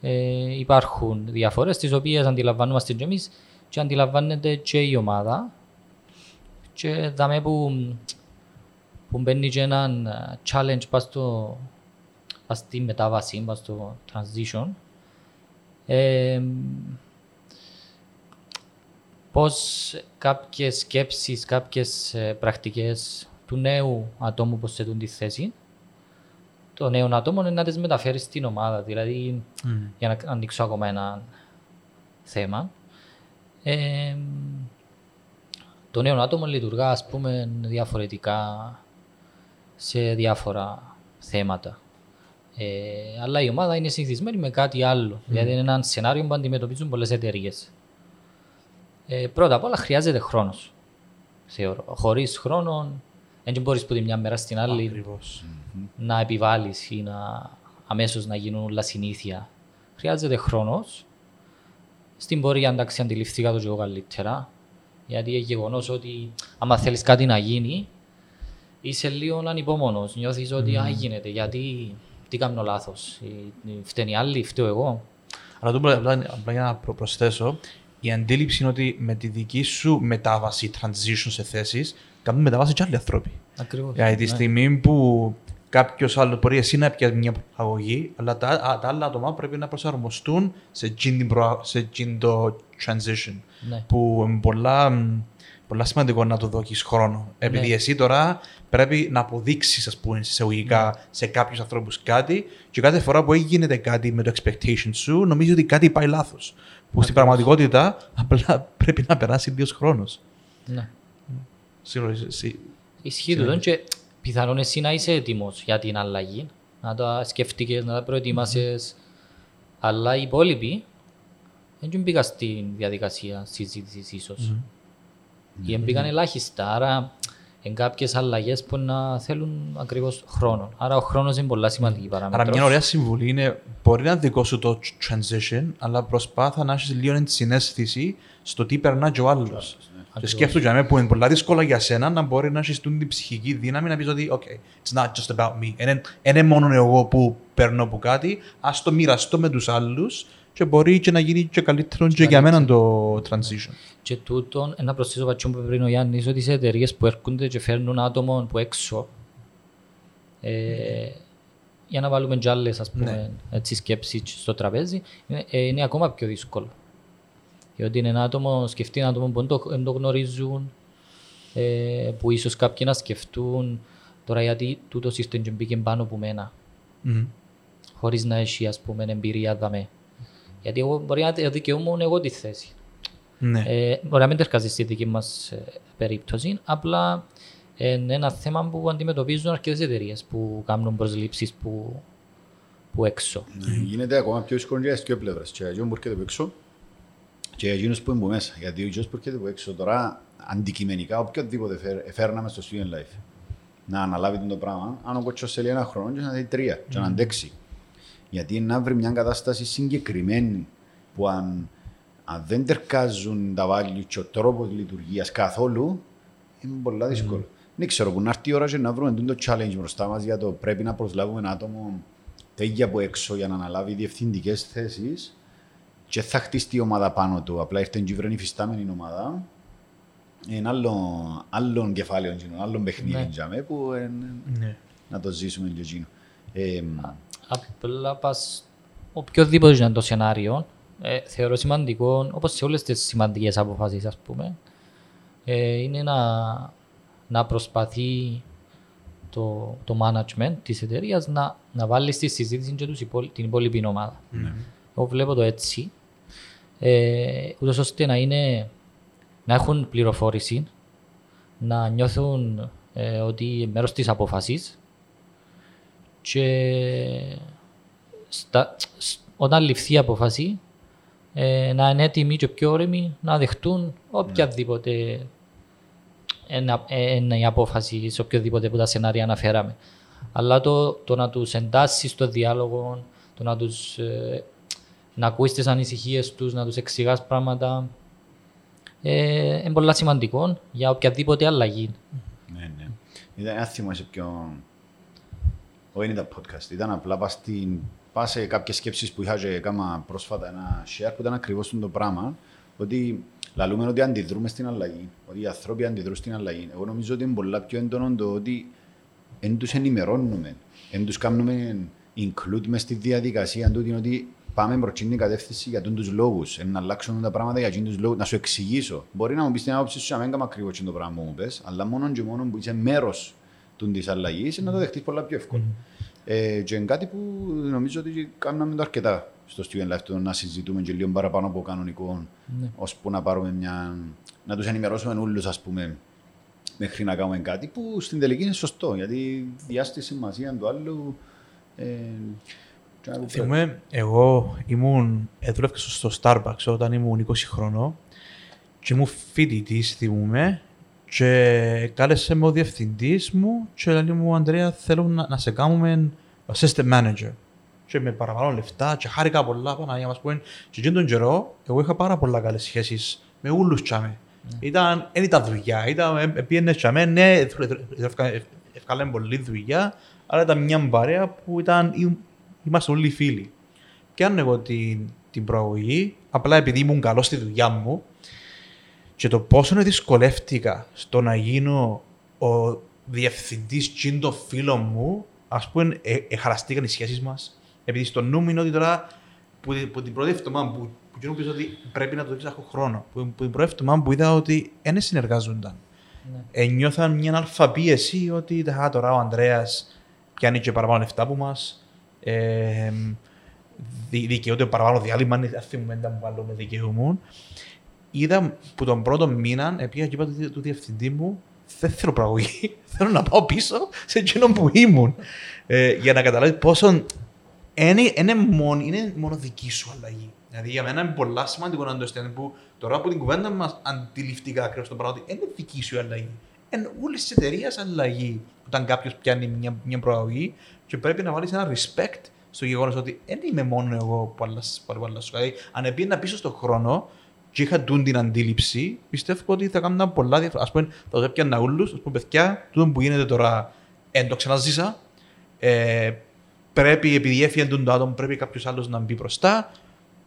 ε, υπάρχουν διαφορές τις οποίες αντιλαμβανόμαστε και εμείς και αντιλαμβάνεται και η ομάδα. Και δάμε που, που μπαίνει και ένα challenge πας στο, πας στη μετάβαση, πας στο transition. Ε, πώς κάποιες σκέψεις, κάποιες ε, πρακτικές του νέου ατόμου που σε τη θέση το νέο άτομο είναι να τις μεταφέρεις στην ομάδα. Δηλαδή, mm. για να ανοίξω ακόμα ένα θέμα. Ε, το νέο άτομο λειτουργά, ας πούμε, διαφορετικά σε διάφορα θέματα. Ε, αλλά η ομάδα είναι συνηθισμένη με κάτι άλλο. Mm. Δηλαδή, είναι ένα σενάριο που αντιμετωπίζουν πολλές εταιρείες. Ε, πρώτα απ' όλα, χρειάζεται χρόνος. Θεωρώ. Χωρίς χρόνο, δεν μπορείς από τη μια μέρα στην άλλη. Ακριβώς να επιβάλλεις ή να αμέσως να γίνουν όλα συνήθεια. Χρειάζεται χρόνος. Στην πορεία εντάξει αντιληφθήκα το και εγώ καλύτερα. Γιατί είναι γεγονός ότι άμα θέλεις κάτι να γίνει, είσαι λίγο ανυπόμονο. Νιώθεις ότι mm. γίνεται. Γιατί τι κάνω λάθος. Φταίνει άλλοι, φταίω εγώ. Αλλά το απλά για να προσθέσω, η αντίληψη είναι ότι με τη δική σου μετάβαση, transition σε θέσεις, κάνουν μεταβάσει και άλλοι άνθρωποι. Ακριβώς. Γιατί τη ναι. στιγμή που κάποιος άλλο μπορεί εσύ να πιάσει μια αγωγή, αλλά τα, α, τα άλλα άτομα πρέπει να προσαρμοστούν σε εκείνο το transition. Ναι. Που είναι πολλά, πολλά σημαντικό να το δώσει χρόνο. Επειδή ναι. εσύ τώρα πρέπει να αποδείξεις, ας πούμε, εισαγωγικά ναι. σε κάποιους ανθρώπους κάτι, και κάθε φορά που γίνεται κάτι με το expectation σου, νομίζει ότι κάτι πάει λάθος. Που στην πραγματικότητα απλά πρέπει να περάσει λίγο χρόνος. Ναι. Ισχύει το και πιθανόν εσύ να είσαι έτοιμος για την αλλαγή, να το σκεφτήκες, να τα προετοίμασες. Mm-hmm. Αλλά οι υπόλοιποι δεν μπήκαν στη διαδικασία συζήτησης ίσως. Mm-hmm. Ή μπήκαν ελάχιστα. Άρα είναι κάποιες αλλαγές που να θέλουν ακριβώς χρόνο. Άρα ο χρόνος είναι πολύ σημαντική παράμετρος. Άρα μια ωραία συμβουλή είναι μπορεί να δικό σου το transition, αλλά προσπάθα να έχεις λίγο συνέστηση στο τι περνά και ο άλλος. Και σκέφτομαι που είναι πολύ δύσκολο για σένα να μπορεί να έχεις την ψυχική δύναμη να πεις ότι OK, it's not just about me. Δεν είναι μόνο εγώ που παίρνω από κάτι, ας το μοιραστώ με τους άλλους και μπορεί και να γίνει και καλύτερο και για μένα το transition. Και τούτο, ένα προσθέσω πατσιόν που πριν ο Γιάννης, ότι σε εταιρείες που έρχονται και φέρνουν άτομο που έξω, ε, για να βάλουμε και άλλες ας πούμε, ναι. έτσι, σκέψεις στο τραπέζι, είναι, ε, είναι ακόμα πιο δύσκολο. Γιατί είναι ένα άτομο, σκεφτεί ένα άτομο που δεν το, δεν το γνωρίζουν, ε, που ίσως κάποιοι να σκεφτούν τώρα γιατί τούτο ήρθε και μπήκε πάνω από μένα. Mm. Χωρίς να έχει ας πούμε εμπειρία δαμέ. Γιατί εγώ μπορεί να δικαιούμαι εγώ τη θέση. Ναι. Ε, μπορεί να μην τερκάζει στη δική μας ε, περίπτωση, απλά είναι ένα θέμα που αντιμετωπίζουν αρκετές εταιρείες που κάνουν προσλήψεις που, που έξω. Ναι, γίνεται ακόμα πιο δύσκολο για τις δύο πλευρές. Και για που έρχεται από έξω και για που είναι μέσα. Γιατί ο γιος που έρχεται από έξω τώρα αντικειμενικά οποιοδήποτε φέρναμε στο student life να αναλάβει το πράγμα, αν ο κότσος θέλει ένα χρόνο και να δει τρία και να αντέξει. Γιατί να βρει μια κατάσταση συγκεκριμένη που αν, αν δεν τερκάζουν τα βάλει και ο τρόπος λειτουργίας καθόλου, είναι πολύ δύσκολο. Mm. Δεν ξέρω που να έρθει η ώρα και να βρούμε το challenge μπροστά μας για το πρέπει να προσλάβουμε ένα άτομο τέτοια από έξω για να αναλάβει διευθυντικές θέσεις και θα χτίσει η ομάδα πάνω του. Απλά ήρθε και βρει υφιστάμενη ομάδα. Είναι άλλο, άλλο κεφάλαιο, άλλο παιχνίδι ναι. που ε, ναι. να το ζήσουμε και εκείνο. Ε, Απλά πας οποιοδήποτε είναι το σενάριο, ε, θεωρώ σημαντικό, όπως σε όλες τις σημαντικές αποφάσεις, ας πούμε, ε, είναι να, να προσπαθεί το, το management της εταιρείας να, να βάλει στη συζήτηση και τους υπόλοι, την υπόλοιπη ομάδα. Εγώ βλέπω το έτσι, ε, ούτως ώστε να, είναι, να έχουν πληροφόρηση, να νιώθουν ε, ότι είναι μέρος της απόφασης και στα, σ- όταν ληφθεί η απόφαση ε, να είναι έτοιμοι και πιο όρεμοι να δεχτούν οποιαδήποτε ένα, ένα, η απόφαση σε οποιοδήποτε από τα σενάρια αναφέραμε. Αλλά το, το να τους εντάσσεις στο διάλογο, το να τους ε, να ακούεις τις ανησυχίες τους, να τους εξηγάς πράγματα ε, είναι πολύ σημαντικό για οποιαδήποτε αλλαγή. Ναι, ναι. Ήταν ένα θυμάσαι πιο... Όχι ήταν podcast, ήταν απλά πας, στην... πας σε κάποιες σκέψεις που είχα και έκανα πρόσφατα ένα share που ήταν ακριβώς το πράγμα ότι λαλούμε ότι αντιδρούμε στην αλλαγή, ότι οι άνθρωποι αντιδρούν στην αλλαγή. Εγώ νομίζω ότι είναι πολλά πιο έντονο το ότι δεν τους ενημερώνουμε, δεν τους κάνουμε include μες στη διαδικασία τούτη ότι πάμε προς την κατεύθυνση για τους λόγους, να αλλάξουν τα πράγματα για τους λόγους, να σου εξηγήσω. Μπορεί να μου πεις την άποψη σου, να μην κάνω ακριβώς το πράγμα που μου πες, αλλά μόνο και μόνο που είσαι μέρος της αλλαγής, να το δεχτείς πολλά πιο εύκολα. Ε, και είναι κάτι που νομίζω ότι κάναμε το αρκετά στο Student Life, το να συζητούμε και λίγο παραπάνω από κανονικό, Ναι. ώσπου να πάρουμε μια... να τους ενημερώσουμε όλους, ας πούμε, μέχρι να κάνουμε κάτι που στην τελική είναι σωστό, γιατί διάστη σημασία του άλλου. Ε, και να- Θυμούμαι, εγώ ήμουν, έδουλευκα στο Starbucks όταν ήμουν 20 χρονών και ήμουν φοιτητής, θυμούμαι, και κάλεσε με ο διευθυντής μου και λέει μου, Ανδρέα, θέλω να, να σε κάνουμε assistant manager. Και με παραπάνω λεφτά και χάρηκα πολλά, Παναγία μας πούμε. Και εκείνον τον καιρό, εγώ είχα πάρα πολλά καλές σχέσεις με όλους τσάμε. Ήταν, δεν ήταν δουλειά, ήταν, ε, ε, πήγαινε τσάμε, ναι, ευκάλαμε πολλή δουλειά, αλλά ήταν μια παρέα που ήταν, ή- είμαστε όλοι φίλοι. Πιάνω εγώ την, την προαγωγή, απλά επειδή ήμουν καλός στη δουλειά μου και το πόσο δυσκολεύτηκα στο να γίνω ο διευθυντής τσιν των φίλων μου, ας πούμε, ε, ε, χαραστήκαν οι σχέσεις μας. Επειδή στο νου μου είναι ότι τώρα που, που την πρώτη εβδομάδα που, που κοινό πίσω ότι πρέπει να το δείξω έχω χρόνο, που, που την πρώτη εβδομάδα που είδα ότι δεν συνεργάζονταν. Ναι. Ε, νιώθαν μια αλφαπίεση ότι «Α, τώρα ο Ανδρέας πιάνει και παραπάνω λεφτά που μας, ε, δι, δικαιούται παραπάνω διάλειμμα, αν θυμούμε να μου βάλω με δικαιούμουν. Είδα που τον πρώτο μήνα, επειδή και είπα του, του διευθυντή μου, δεν θέλω πραγωγή, θέλω να πάω πίσω σε εκείνον που ήμουν. Ε, για να καταλάβεις πόσο είναι, είναι, μόνο, είναι μόνο δική σου αλλαγή. Δηλαδή για μένα είναι πολλά σημαντικό να το αισθάνεσαι που τώρα από την κουβέντα μας αντιληφθήκα ακριβώς το πράγμα ότι είναι δική σου η αλλαγή. Είναι όλης της εταιρείας αλλαγή. Όταν κάποιος πιάνει μια, μια προαγωγή και πρέπει να βάλεις ένα respect στο γεγονός ότι δεν είμαι μόνο εγώ που αλλάσω. Που αλλάσω. Δηλαδή, αν πήγαινα πίσω στον χρόνο και είχα τούν την αντίληψη, πιστεύω ότι θα κάνουν πολλά διαφορά. Α πούμε, θα του έπιανα όλου, ας πούμε, παιδιά, τούτο που γίνεται τώρα, δεν το ξαναζήσα. Ε, πρέπει, επειδή έφυγε τον το άτομο, πρέπει κάποιος άλλος να μπει μπροστά.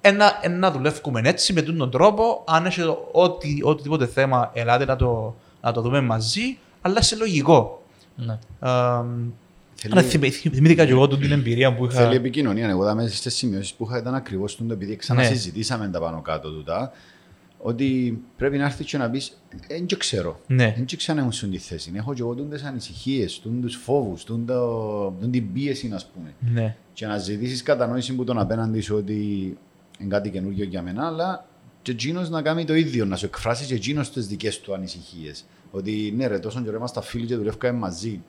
Ένα, ένα δουλεύουμε έτσι, με τον τρόπο. Αν έχει ό,τι, οτιδήποτε θέμα, ελάτε να το, να το δούμε μαζί, αλλά σε λογικό. Ναι. Θέλει- Αλλά θυμ- θυμ- θυμήθηκα και εγώ τούτη την εμπειρία που είχα. Θέλει επικοινωνία. Εγώ τα μέσα στις σημειώσεις που είχα ήταν ακριβώς το επειδή ξανασυζητήσαμε τα πάνω κάτω τούτα. Ότι πρέπει να έρθεις και να πεις: Δεν το ξέρω. Ναι. Δεν ξέρω ήμουν στην τη θέση. Έχω και εγώ τι ανησυχίες, του φόβους, την πίεση, ας πούμε. Ναι. Και να ζητήσεις κατανόηση που τον απέναντι σου ότι είναι κάτι καινούργιο για μένα, αλλά και εκείνος να κάνει το ίδιο, να σου εκφράσει και εκείνος τις δικές του ανησυχίες. Ότι ναι, ρε, τόσο καιρό είμαστε φίλοι και δουλεύουμε μαζί.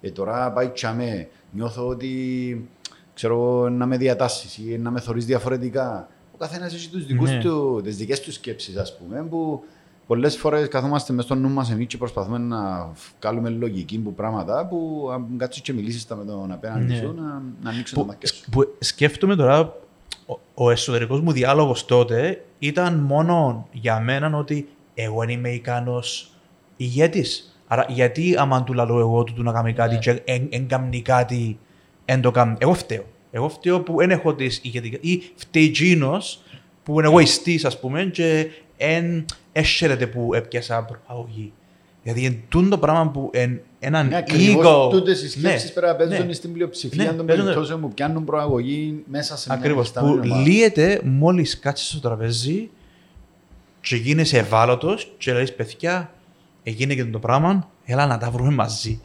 Ε, τώρα πάει τσαμέ, νιώθω ότι ξέρω, εγώ, να με διατάσεις ή να με θεωρεί διαφορετικά. Ο καθένας έχει τους δικούς Ναι. του, τις δικές του σκέψεις, ας πούμε, που πολλές φορές καθόμαστε μες στο νου μας εμείς και προσπαθούμε να βγάλουμε λογική που πράγματα που αν κάτσεις και μιλήσεις τα με τον απέναντι Ναι. σου να, να ανοίξουν τα που, μάτια σου. που σκέφτομαι τώρα, ο, ο εσωτερικός μου διάλογος τότε ήταν μόνο για μένα ότι εγώ δεν είμαι ικανός ηγέτης. Άρα γιατί άμα του λαλώ εγώ του, του να κάνει κάτι Ναι. και εν, εν κάνει κάτι, εν το κάνει. Εγώ φταίω. Εγώ φταίω που δεν έχω τις ηγετικές... Ή φταίει εκείνος που είναι εγωιστής ας πούμε και εν έσχερεται που έπιασα προαγωγή. Γιατί εν τούτο το πράγμα που εν, έναν Ναι, ακριβώς ego... τούτες οι σκέψεις Ναι, πρέπει να παίζουν ναι. στην πλειοψηφία Ναι, των παίζουν- περιπτώσεων που πιάνουν προαγωγή μέσα σε μια Ακριβώς, που υφιστάμενη ομάδα. λύεται μόλις κάτσεις στο τραπέζι και γίνεσαι ευάλωτος και λες παιδιά, έγινε και το πράγμα, έλα να τα βρούμε μαζί.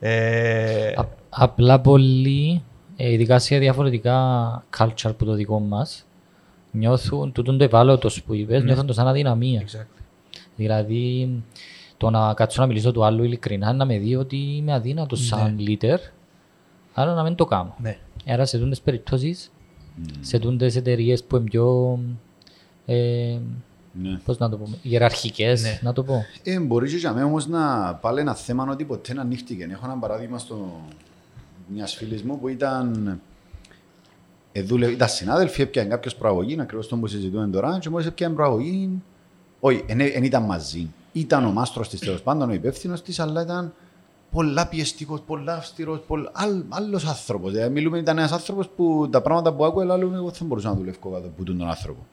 Ε, Α- Απλά πολλοί, ε, ειδικά σε διαφορετικά culture που το δικό μας, νιώθουν τούτον το ευάλωτος που είπες, νιώθουν το σαν αδυναμία. exactly. Δηλαδή, το να κάτσω να μιλήσω του άλλου ειλικρινά, να με δει ότι είμαι αδύνατος σαν leader, άρα να μην το κάνω. Ναι. Άρα σε τούντες περιπτώσεις, σε τούντες εταιρείες που είναι πιο, ε, Ναι. πώς να το πούμε, ιεραρχικές, Ναι. να το πω. Ε, μπορείς και για μένα όμως να πάλι ένα θέμα ότι ποτέ να ανοίχτηκε. Έχω ένα παράδειγμα στο μιας φίλης μου που ήταν ε, δούλευε, ήταν συνάδελφοι, έπιανε κάποιος προαγωγή, ακριβώς τον που συζητούμε τώρα, και μόλις έπιανε προαγωγή, όχι, δεν ήταν μαζί. Ήταν ο μάστρος της τέλος πάντων, ο υπεύθυνος της, αλλά ήταν πολλά πιεστικός, πολλά αυστηρός, πολλά... Άλλ, άλλος άνθρωπος. Δηλαδή, μιλούμε, ήταν ένας άνθρωπος που τα πράγματα που άκουε, λέω, εγώ δεν μπορούσα να δουλεύω κάτω από τον άνθρωπο.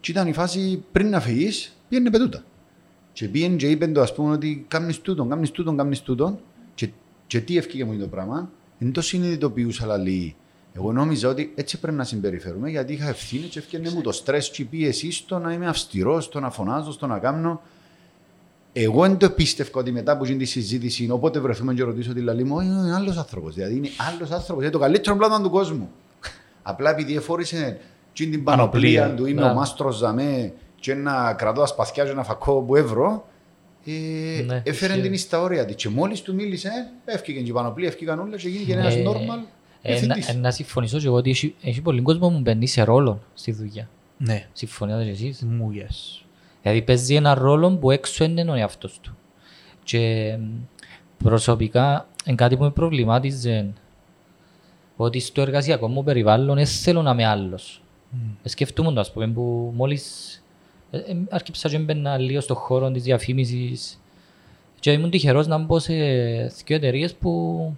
Και ήταν η φάση πριν να φύγεις, πήγαινε πετούτα. Και πήγαινε και είπε το, ας πούμε, ότι κάνεις τούτον, κάνεις τούτον, κάνεις τούτον. Και, και τι ευκήγε μου το πράγμα, δεν το συνειδητοποιούσα, αλλά λέει, εγώ νόμιζα ότι έτσι πρέπει να συμπεριφέρουμε, γιατί είχα ευθύνη και ευκαινε μου το στρες και η πίεση στο να είμαι αυστηρός, στο να φωνάζω, στο να κάνω. Εγώ δεν το πίστευα ότι μετά που γίνει τη συζήτηση, όποτε βρεθούμε και ρωτήσω τη λαλή μου, είναι άλλος άνθρωπος. Δηλαδή είναι άλλος άνθρωπος. Είναι το καλύτερο πλάνο του κόσμου. Απλά επειδή εφόρησε την πανοπλία Πανοπλία. του, είμαι Μπράβο. ο μάστρος Ζαμέ, και να κρατώ τα σπαθιά και να φακώ που ευρώ, ε, Ναι, έφερε ισχύει. την στα όρια της. Και μόλις του μίλησε, έφυγε και η πανοπλία, έφυγαν όλα και γίνηκε ένας Ε, normal ε, διευθυντής. να- Να συμφωνήσω και εγώ ότι έχει, έχει πολύ κόσμο που μπαίνει σε ρόλο στη δουλειά. Ναι. Συμφωνείτε και εσείς; Μου, yes. Δηλαδή παίζει ένα ρόλο που έξω είναι ο εαυτός του. Και μ, προσωπικά είναι κάτι που με προβλημάτιζε ότι στο εργασιακό μου περιβάλλον δεν θέλω να είμαι άλλος. Mm. Σκεφτούμουν το ας πούμε που μόλις ε, ε, άρχισα και μπαίνα λίγο στον χώρο της διαφήμισης και ήμουν τυχερός να μπω σε δύο εταιρείες που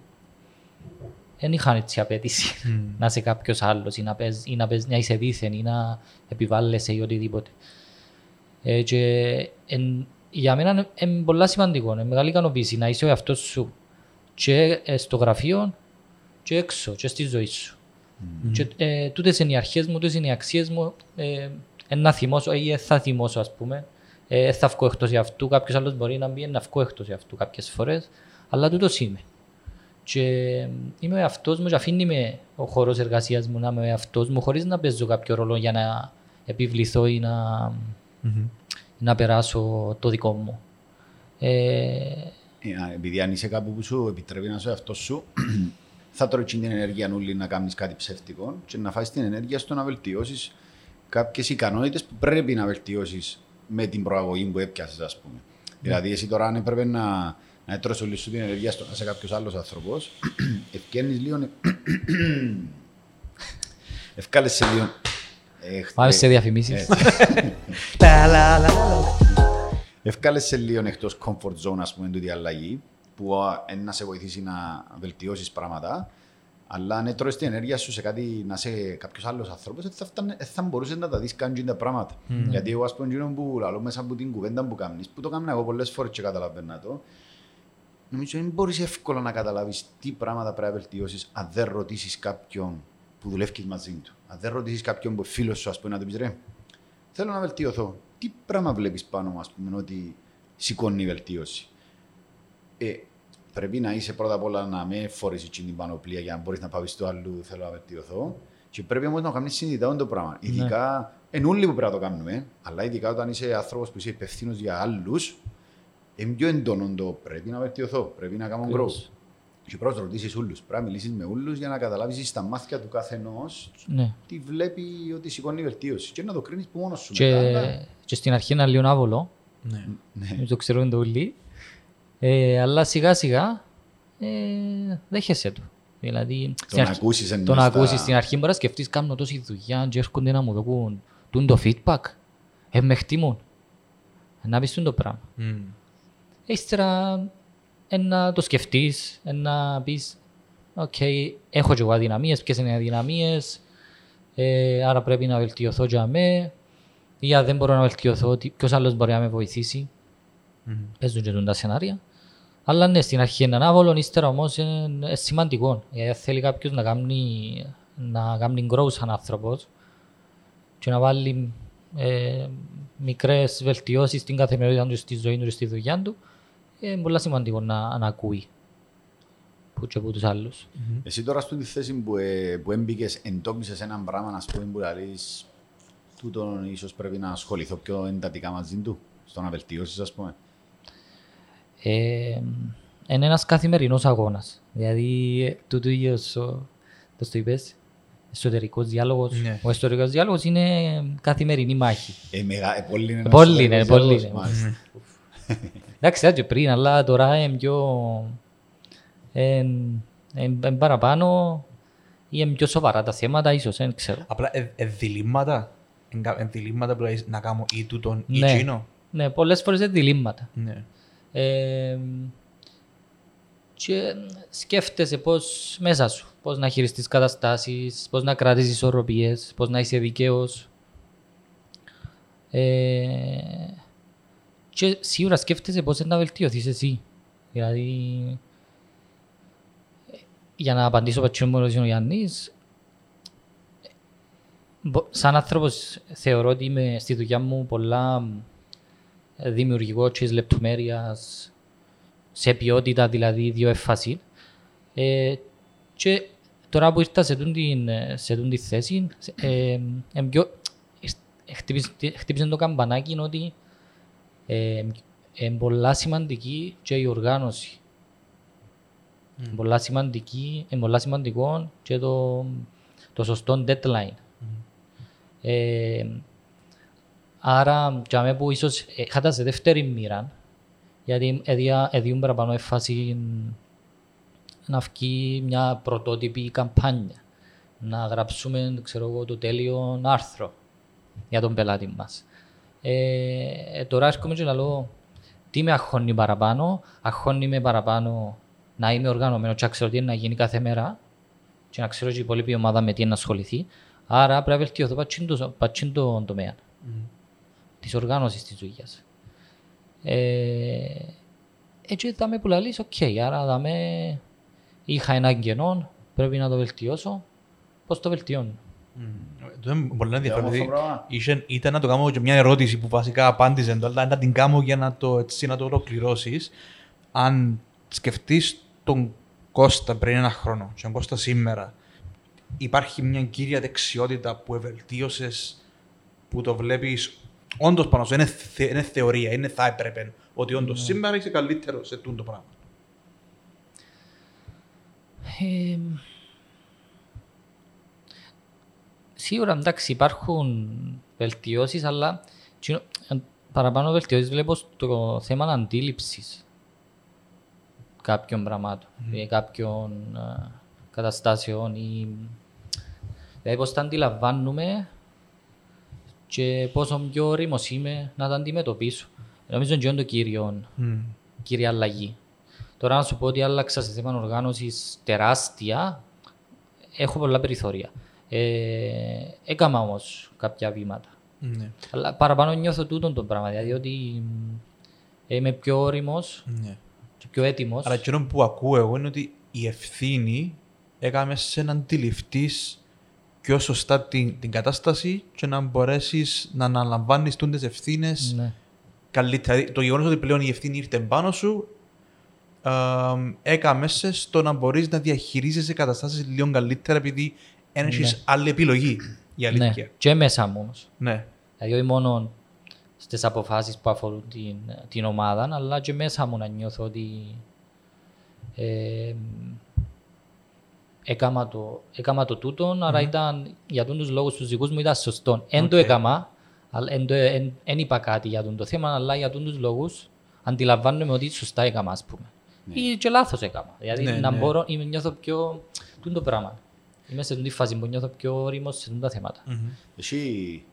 δεν είχαν έτσι απέτηση να είσαι κάποιος άλλος ή να, παίζ, ή να, παίζ, να είσαι δίθεν ή να επιβάλλεσαι ή οτιδήποτε. Ε, και εν, για μένα είναι είναι πολύ σημαντικό, είναι μεγάλη ικανοποίηση να είσαι ο εαυτός σου και ε, στο γραφείο και έξω και στη ζωή σου. Και, ε, τούτες είναι οι αρχές μου, τούτες είναι οι αξίες μου. Ε, εν να θυμώσω ή ε, θα θυμώσω ας πούμε. Ε, θα βγω εκτός αυτού, κάποιος άλλος μπορεί να μπει να βγω εκτός αυτού κάποιες φορές. Αλλά τούτος είμαι. Και ε, είμαι ο εαυτός μου και αφήνει με ο χώρος εργασίας μου να είμαι ο εαυτός μου χωρίς να παίζω κάποιο ρόλο για να επιβληθώ ή να, να περάσω το δικό μου. Ε, Ε, α, επειδή αν είσαι κάπου που σου επιτρέπει να είσαι αυτό σου, θα τρώει την ενέργεια νουλή να κάνεις κάτι ψεύτικο και να φάει την ενέργεια στο να βελτιώσεις κάποιες ικανότητες που πρέπει να βελτιώσεις με την προαγωγή που έπιασες, ας πούμε. Δηλαδή, εσύ τώρα αν έπρεπε να, να τρώσει όλη σου την ενέργεια στο να είσαι κάποιος άλλος άνθρωπος, ευκαιρνεί λίγο. Ευκάλεσες λίγο. ε, πάμε ε, σε διαφημίσεις. Τα λα, λα, λα, λα. Ευκάλεσες λίγο εκτός comfort zone, ας πούμε, τούτη αλλαγή, που α, εν να σε βοηθήσει να βελτιώσεις πράγματα. Αλλά αν έτρωες την ενέργεια σου σε κάτι, να είσαι κάποιο άλλο άνθρωπο, δεν θα, φτάνε- δεν θα μπορούσες να τα δεις καν και τα πράγματα. Γιατί εγώ, ας πούμε, εκείνο που λαλώ μέσα από την κουβέντα που κάνεις, που το κάνω εγώ πολλές φορές και καταλαβαίνω το, νομίζω δεν μπορείς εύκολα να καταλάβεις τι πράγματα πρέπει να βελτιώσεις αν δεν ρωτήσεις κάποιον που δουλεύει μαζί του. Αν δεν ρωτήσεις κάποιον που φίλος σου, ας πούμε, να του πεις ρε, θέλω να βελτιωθώ. Τι πράγμα βλέπεις πάνω μου, ας πούμε, ότι σηκώνει η βελτίωση; Ε, πρέπει να είσαι πρώτα απ' όλα να με φορέσει την πανοπλία για να μπορείς να πάει στο άλλο, θέλω να βελτιωθώ. Και πρέπει όμως να κάνεις συνειδητά το πράγμα. Ειδικά, εν όλοι που πρέπει να το κάνουμε, αλλά ειδικά όταν είσαι άνθρωπος που είσαι υπευθύνος για άλλους, είναι πιο εντόνο το πρέπει να βελτιωθώ, πρέπει να κάνω grow. Ακριβώς. Και πρώτα ρωτήσεις όλους. Πρέπει να μιλήσεις με όλους για να καταλάβεις στα μάτια του καθενός ναι. τι βλέπει ότι σηκώνει η βελτίωση. Και να το κρίνεις που μόνος σου. και, μετά, αλλά- και στην αρχή είναι λίγο άβολο, Ναι. δεν το ξέρουν το όλοι, ε, αλλά σιγά σιγά ε, δέχεσαι το. Δηλαδή, στην να αρχή- ακούσεις εννοείς το να τα- ακούσεις στην αρχή μπορείς να σκεφτείς κάνω τόση δουλειά και έρχονται να μου δοκούν τούν το feedback, ε, με χτιμούν. Να πεις τούν το πράγμα. Μμ. Ύστερα ε, να το σκεφτείς, ε, να πεις «Οκ, έχω και εγώ αδυναμίες, ποιες είναι οι αδυναμίες, ε, άρα πρέπει να βελτιωθώ για μέ, ή αν δεν μπορώ να βελτιωθώ, τι- ποιος άλλος μπορεί να με βοηθήσει». Παίζουν και τούν τα σενάρια. Αλλά ναι, στην αρχή είναι άβολο, ύστερα όμως είναι, είναι σημαντικό. Γιατί θέλει κάποιος να κάνει, να κάνει grow σαν άνθρωπος και να βάλει ε, μικρές βελτιώσεις στην καθημερινότητα του, στη ζωή του και στη δουλειά του, ε, είναι πολύ σημαντικό να, να ακούει που και από τους άλλους. Εσύ τώρα στη θέση που, ε, που έμπηκες, εντόπισες έναν πράγμα, ας πούμε, που λαλείς, τούτον ίσως πρέπει να ασχοληθώ πιο εντατικά μαζί του, στο να βελτιώσεις, ας πούμε. Ε, είναι ένας καθημερινός αγώνας. Δηλαδή, ε, τούτο ίδιος, ο- πώς το είπες, εσωτερικός διάλογος. Ναι. Ο εσωτερικός διάλογος είναι καθημερινή μάχη. Ε, μεγα, ε, πολύ είναι ένας Πολύ είναι, εσωτερικός πολύ διάλογος, είναι. μάλιστα. Εντάξει, έτσι πριν, αλλά τώρα είναι πιο... Είναι παραπάνω ή είναι πιο σοβαρά τα θέματα, ίσως, δεν ξέρω. Απλά ε, ε, διλήμματα. Εν κα- εν διλήμματα που λες να κάνω ή τούτον ή Ναι. εκείνο. Ναι, πολλές φορές είναι διλήμματα. Ναι. Ε, και σκέφτεσαι πώς μέσα σου, πώς να χειριστείς καταστάσεις, πώς να κρατήσεις ισορροπίες, πώς να είσαι δικαίος. Ε, και σίγουρα σκέφτεσαι πώς να βελτιωθείς εσύ. Δηλαδή, ε, για να απαντήσω πατσιόν μου ρωτήσει ο Γιάννης, μπο- σαν άνθρωπος θεωρώ ότι είμαι στη δουλειά μου πολλά ε, δημιουργικό και της λεπτομέρειας σε ποιότητα δηλαδή δύο εφασί. Ε, και τώρα που ήρθα σε τούν την, σε τούν τη θέση, ε, ε, πιο, ε, χτύπησε, χτύπησε το καμπανάκι ότι ε, είναι πολλά σημαντική και η οργάνωση. Mm. Πολλά σημαντική, είναι πολλά σημαντικό και το, το σωστό deadline. Ε, άρα, για μένα που ίσως είχα τα σε δεύτερη μοίρα, γιατί έδια- έδιουν παραπάνω έφαση να βγει μια πρωτότυπη καμπάνια, να γράψουμε ξέρω εγώ, το τέλειο άρθρο για τον πελάτη μας. Ε, ε, τώρα έρχομαι και να λέω τι με αγχώνει παραπάνω, αγχώνει με παραπάνω να είμαι οργανωμένος και να ξέρω τι είναι να γίνει κάθε μέρα και να ξέρω και η υπόλοιπη ομάδα με τι είναι να ασχοληθεί. Άρα πρέπει να βελτιωθώ πατσίν το- πατσίν τον τομέα της οργάνωσης της δουλειάς. Ε, έτσι θα με πουλαλείς, οκ, άρα θα με είχα έναν κενό, πρέπει να το βελτιώσω. Πώς το βελτιώνω; Το είναι πολύ ενδιαφέρον. όμορφο δηλαδή, πράγμα. είχε- Ήταν να το κάνω και μια ερώτηση που βασικά απάντησε το, αλλά να την κάνω για να το, έτσι, να το ολοκληρώσεις. Αν σκεφτείς τον Κώστα πριν ένα χρόνο και τον Κώστα σήμερα, υπάρχει μια κύρια δεξιότητα που ευελτίωσες που το βλέπεις όντως πάνω σου. Είναι, θε, είναι θεωρία, είναι θα έπρεπε. Ότι όντως σήμερα είσαι καλύτερο σε τούτο το πράγμα. Ε, σίγουρα εντάξει υπάρχουν βελτιώσεις, αλλά τσινο- ε, παραπάνω βελτιώσεις βλέπω στο θέμα αντίληψης κάποιων πραγμάτων ή κάποιων ε, καταστάσεων ή δηλαδή πώς τα αντιλαμβάνουμε και πόσο πιο όριμος είμαι να τα αντιμετωπίσω. Νομίζω ότι είναι το κύριο κύρια αλλαγή. Τώρα να σου πω ότι άλλαξα σε θέμα οργάνωσης τεράστια, έχω πολλά περιθώρια. Ε, έκανα όμως κάποια βήματα. Ναι. Αλλά παραπάνω νιώθω τούτον το πράγμα, δηλαδή ότι μ, είμαι πιο όριμος ναι. και πιο έτοιμος. Αλλά εκείνο που ακούω εγώ είναι ότι η ευθύνη έκαμες σε να αντιληφθεί πιο σωστά την, την κατάσταση και να μπορέσεις να αναλαμβάνεις τι ευθύνες Ναι. καλύτερα. Δηλαδή, Το γεγονός ότι πλέον η ευθύνη ήρθε πάνω σου ε, έκαμε σε στο να μπορείς να διαχειρίζεσαι καταστάσεις λίγο καλύτερα επειδή δεν έχει Ναι. άλλη επιλογή. Η ναι. αλήθεια. Και μέσα μου όμως. Ναι. Δηλαδή όχι μόνο στις αποφάσεις που αφορούν την, την ομάδα, αλλά και μέσα μου να νιώθω ότι ε, έκαμα το, έκαμα το τούτον, άρα ήταν για τους λόγους τους δικούς μου ήταν σωστό. Εν το Οκ. έκαμα, αλλά εν, το- εν, εν είπα κάτι για τον το θέμα, αλλά για τους λόγους αντιλαμβάνομαι ότι σωστά έκαμα, ας πούμε. Ή και λάθος έκαμα. Δηλαδή Ναι, να ναι. μπορώ, είμαι, νιώθω πιο... τούτο το πράγμα. Είμαι σε αυτή τη φάση που νιώθω πιο όριμος σε τούτα θέματα. Έχει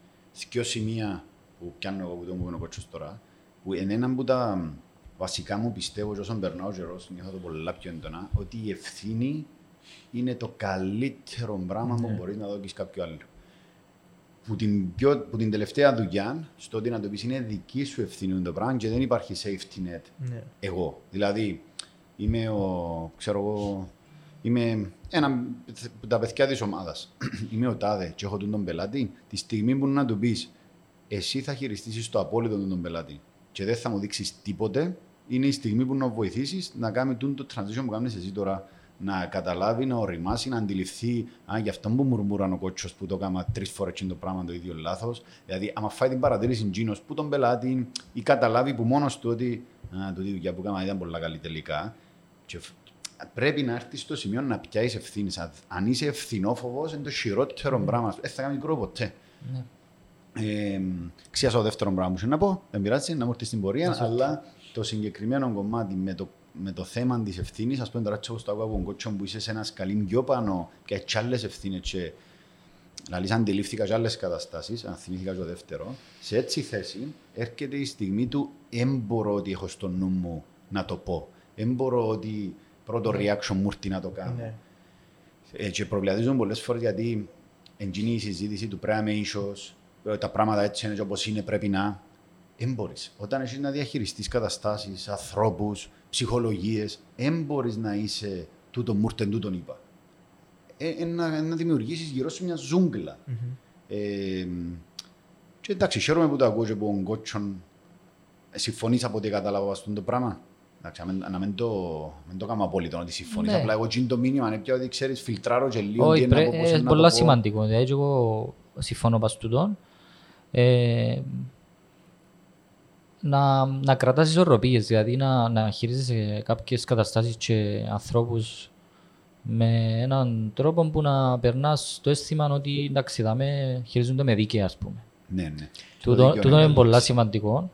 δύο σημεία που πιάνω εγώ που το μου είπε ο κότσος τώρα, που είναι ένα που τα βασικά μου πιστεύω και όσον περνάω ο καιρός, νιώθω το πολλά πιο έντονα, ότι η ευθύνη είναι το καλύτερο πράγμα που μπορείς να δώσεις κάποιο άλλο. που την, πιο, που την τελευταία δουλειά, στο ότι να το πεις είναι δική σου ευθύνη το πράγμα και δεν υπάρχει safety net. Ναι. Εγώ. Δηλαδή, είμαι ο, ξέρω εγώ, είμαι ένα από τα παιδιά της ομάδας. είμαι ο τάδε και έχω τον, τον πελάτη. Τη στιγμή που να του πεις, εσύ θα χειριστήσεις το απόλυτο τον, τον πελάτη και δεν θα μου δείξεις τίποτε, είναι η στιγμή που να βοηθήσεις να κάνει τον το transition που κάνεις εσύ τώρα. Να καταλάβει, να οριμάσει, να αντιληφθεί. Α, γι' αυτό που μουρμούραν ο κότσος που το έκανα τρεις φορές το πράγμα το ίδιο λάθος. Δηλαδή, άμα φάει την παρατήρηση Τζίνος που τον πελάτη ή καταλάβει που μόνος του ότι α, το δουλειά που έκανα ήταν πολύ καλή τελικά. Και φ- πρέπει να έρθεις στο σημείο να πιάσεις ευθύνης. Αν- Αν είσαι ευθυνόφοβος, είναι το χειρότερο πράγμα. Δεν θα κάνει μικρό ποτέ. Ναι. Ε, Ξίασα το δεύτερο πράγμα που σου να πω, δεν πειράζει, να μου έρθεις στην πορεία, αλλά το συγκεκριμένο κομμάτι με το, με το θέμα της ευθύνης, ας πούμε τώρα τσάκω στο άκουγα από τον κότσο που είσαι σε ένας σκαλί πιο πάνω και έχει άλλες ευθύνες. Και Δηλαδή, αντιλήφθηκα και άλλες καταστάσεις, αν θυμήθηκα και το δεύτερος, σε έτσι θέση έρχεται η στιγμή του δεν μπορώ ότι έχω στο νου μου να το πω. Δεν μπορώ ότι πρώτο reaction μου έρθει να το κάνω. Ναι. Ε, και προβληματίζομαι πολλές φορές γιατί εντζήνει η συζήτηση του πρέπει να είμαι ίσως, ε, τα πράγματα έτσι είναι όπως είναι, πρέπει να. Δεν μπορείς. Όταν έχεις να διαχειριστείς καταστάσεις, ανθρώπους, ψυχολογίες, δεν μπορείς να είσαι τούτο μούρτεν, τούτον είπα. Ε, ε, να, να δημιουργήσεις γύρω σου μια ζούγκλα. Ε, και εντάξει, χαίρομαι που το ακούω και από τον Κότσον. Ε, συμφωνείς από ό,τι κατάλαβα αυτό το πράγμα. Εντάξει, να μην- να μην το, μην το κάνω απόλυτο ότι συμφωνείς. Ναι. Απλά εγώ γίνει το μήνυμα είναι πια ότι ξέρεις φιλτράρω και λίγο Όχι, τι είναι να πρέ- πω, πώς είναι είναι να πολλά το πω. σημαντικό. Δηλαδή, και εγώ συμφωνώ πας τούτον. Ε, να, να κρατάς ισορροπίες, δηλαδή να, να χειρίζεσαι κάποιες καταστάσεις και ανθρώπους με έναν τρόπο που να περνάς το αίσθημα ότι εντάξει, θα με χειρίζονται με δίκαια, ας πούμε. Ναι, ναι. Το Τούτο, δίκαιο τούτο είναι καλή πολλά λέξη. σημαντικό.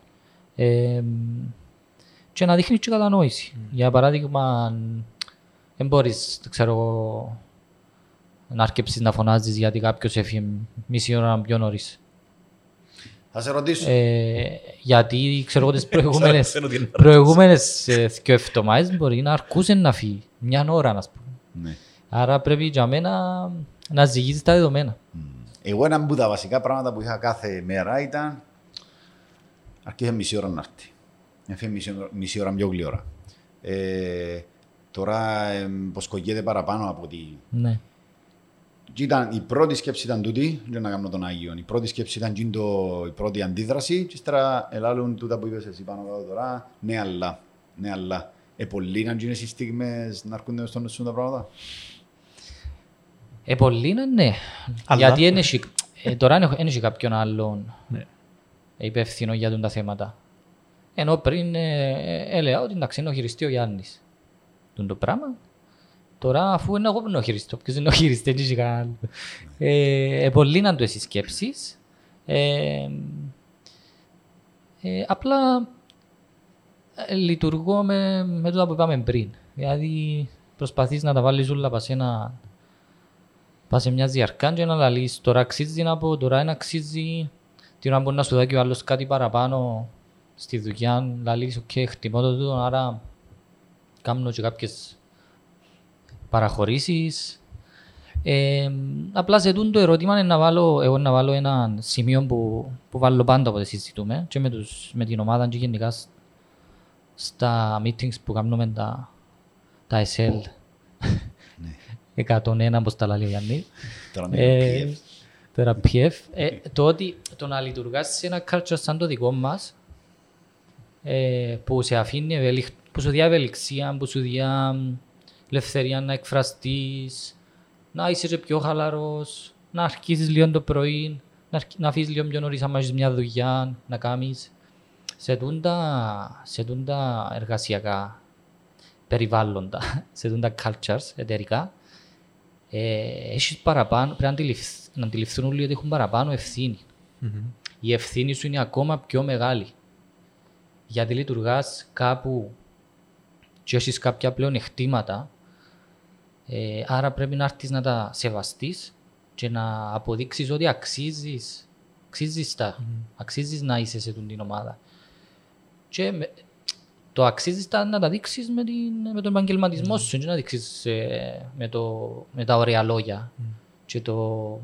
Ε, και να δείχνεις και κατανόηση. Για παράδειγμα, δεν μπορείς, ξέρω εγώ, να αρκεψεις να φωνάζεις γιατί κάποιος έφυγε μισή ώρα πιο νωρίς. Θα σε ρωτήσω. Ε, γιατί, ξέρω εγώ, τις προηγούμενες, Ξέρω τι είναι. προηγούμενες ε, δυο εβδομάδες μπορεί να αρκούσε να φύγει μια ώρα, ας πούμε. Ναι. Άρα πρέπει για μένα να ζυγίζεις τα δεδομένα. Εγώ ένα από τα βασικά πράγματα που είχα κάθε μέρα ήταν αρχίζει μισή ώρα να έρθει. Έφυγε μισή, ώρα- μισή ώρα πιο γλυόρα. Ε, τώρα ε, ποσκογείται παραπάνω από ότι Ναι. Και ήταν, η πρώτη σκέψη ήταν τούτη, για να κάνω τον Άγιο. Η πρώτη σκέψη ήταν εκείνη το, η πρώτη αντίδραση και ύστερα ελάλουν τούτα που είπες εσύ πάνω κάτω τώρα. Ναι, αλλά. Ναι, αλλά. Ε, πολλοί να γίνουν οι στιγμές να έρχονται στο νου σου τα πράγματα. Ε, πολύ είναι ναι. Αλλά- Γιατί δεν έχει- ε, τώρα δεν έχει κάποιον άλλον Ναι. υπεύθυνο για τον τα θέματα. Ενώ πριν ε, ε, έλεγα ότι εντάξει είναι ο χειριστή ο Γιάννης. Τον το πράγμα. Τώρα αφού είναι εγώ που είναι ο χειριστή, ποιος είναι ο χειριστή, δεν έχει κανένα άλλο. Ε, ε, πολύ να το εσύ σκέψεις. Ε, ε, απλά ε, λειτουργώ με, με τούτα που είπαμε πριν. Δηλαδή προσπαθείς να τα βάλεις όλα πας σε ένα Πας σε μια ζυγαρκάν και να λαλείς τώρα αξίζει να πω, τώρα δεν αξίζει την ώρα μπορεί να σου δώσει ο άλλος κάτι παραπάνω στη δουλειά, λαλείς οκ, χτυπώ το τούτο, άρα κάνω και κάποιες παραχωρήσεις. Ε, απλά σε τούτο το ερώτημα είναι να βάλω, εγώ να βάλω ένα σημείο που, που βάλω πάντα όποτε συζητούμε και με, τους, με την ομάδα και γενικά σ- στα meetings που κάνουμε τα, τα SL. 101 όπως τα λέει ο Γιάννης. Τώρα με Ε, PF. Τώρα PF. Ε, το ότι το να λειτουργάς σε ένα culture σαν το δικό μας ε, που σε αφήνει ευελιχ... που σου διά ευελιξία, που σου διά μ, ελευθερία να εκφραστείς, να είσαι και πιο χαλαρός, να αρχίσεις λίγο το πρωί, να, αρχ- να αφήσεις λίγο πιο νωρίς άμα έχεις μια δουλειά, να κάνεις. Σε τούντα, σε τούντα εργασιακά περιβάλλοντα, σε τούντα cultures εταιρικά, ε, έχεις παραπάνω, πρέπει να, αντιληφθ- να αντιληφθούν όλοι ότι έχουν παραπάνω ευθύνη. Η ευθύνη σου είναι ακόμα πιο μεγάλη. Γιατί λειτουργάς κάπου και έχεις κάποια πλεονεκτήματα, ε, άρα πρέπει να έρθεις να τα σεβαστείς και να αποδείξεις ότι αξίζεις, αξίζεις τα, αξίζεις να είσαι σε αυτή την ομάδα. Και με- το αξίζεις τα, να τα δείξεις με, την, με τον επαγγελματισμό σου και να δείξεις ε, με, το, με τα ωραία λόγια και το,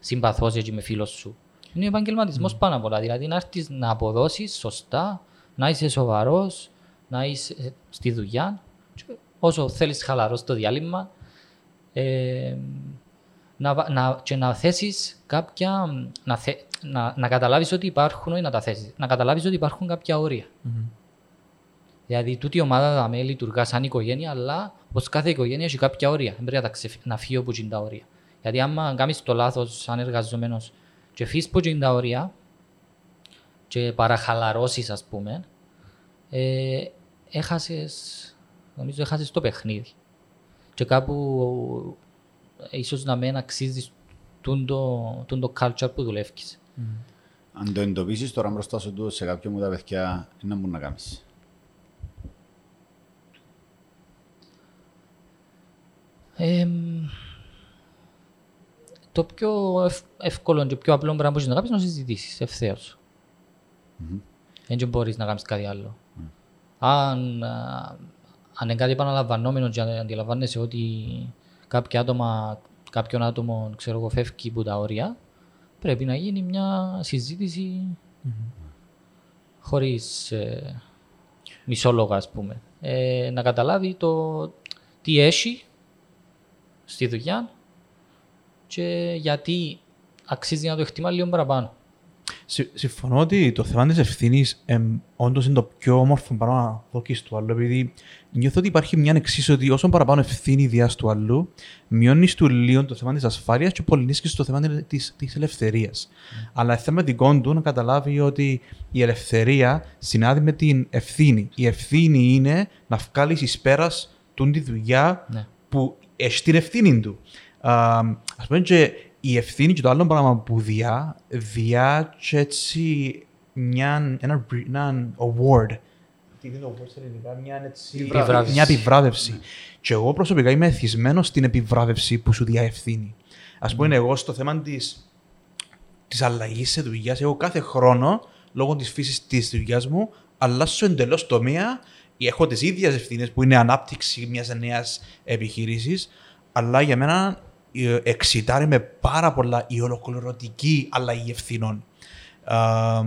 συμπαθώς και με φίλος σου. Είναι επαγγελματισμός πάνω απ' όλα. Δηλαδή να έρθεις να αποδώσεις σωστά, να είσαι σοβαρός, να είσαι στη δουλειά. Και όσο θέλεις χαλαρό στο διάλειμμα, ε, να, βα- να, και να θέσεις κάποια, να, θε, να, να καταλάβεις ότι υπάρχουν, όχι να τα θέσεις, να καταλάβεις ότι υπάρχουν κάποια όρια. Δηλαδή, τούτη η ομάδα θα με λειτουργά σαν οικογένεια, αλλά όπως κάθε οικογένεια έχει κάποια όρια. Δεν πρέπει να, τα ξεφ... να φύγει από τα όρια. Γιατί άμα κάνεις το λάθος σαν εργαζόμενος και φύγεις από τα όρια και παραχαλαρώσεις, ας πούμε, ε, έχασες, νομίζω έχασες το παιχνίδι. Και κάπου ε, ίσως να μην αξίζεις τούν το, τούν το culture που δουλεύεις. Αν το εντοπίσεις τώρα μπροστά σου του σε κάποιον μου τα παιδιά, τι να μπορούν να κάνεις. Εμ, το πιο ευ- εύκολο και πιο απλό πράγμα που έχεις να κάνεις είναι να συζητήσεις ευθέως. Δεν μπορείς να κάνεις κάτι άλλο. Αν, α, αν είναι κάτι επαναλαμβανόμενο και αν αντιλαμβάνεσαι ότι κάποια άτομα, κάποιον άτομο ξέρω εγώ, φεύγει από τα όρια, πρέπει να γίνει μια συζήτηση χωρίς ε, μισόλογα, ας πούμε. Ε, να καταλάβει το τι έχει στη δουλειά και γιατί αξίζει να το εκτιμά λίγο παραπάνω. Συ- Συμφωνώ ότι το θέμα της ευθύνης όντως είναι το πιο όμορφο πράγμα να δοκίσει του άλλου. Επειδή νιώθω ότι υπάρχει μια εξή ότι όσο παραπάνω ευθύνη διά του άλλου, μειώνεις του λίγο το θέμα της ασφάλειας και πολυνίσκεις το θέμα της ελευθερίας. Αλλά θέμα δικό του να καταλάβει ότι η ελευθερία συνάδει με την ευθύνη. Η ευθύνη είναι να βγάλεις εις πέρας τη δουλειά Ναι. που έχει την ευθύνη του. Α ας πούμε και η ευθύνη και το άλλο πράγμα που διά, διά και έτσι μια, ένα, μπρι- ένα award. Τι είναι το award στα ελληνικά, μια έτσι... Επιβράβευση. Μια επιβράβευση. Και εγώ προσωπικά είμαι εθισμένος στην επιβράβευση που σου διά ευθύνη. Ας πούμε εγώ στο θέμα της, της αλλαγής σε δουλειάς, εγώ κάθε χρόνο, λόγω της φύσης της δουλειάς μου, αλλάσω εντελώς τομέα έχω τις ίδιες ευθύνες που είναι ανάπτυξη μιας νέας επιχείρησης, αλλά για μένα ε, εξητάρει με πάρα πολλά η ολοκληρωτική αλλαγή ευθυνών. Α,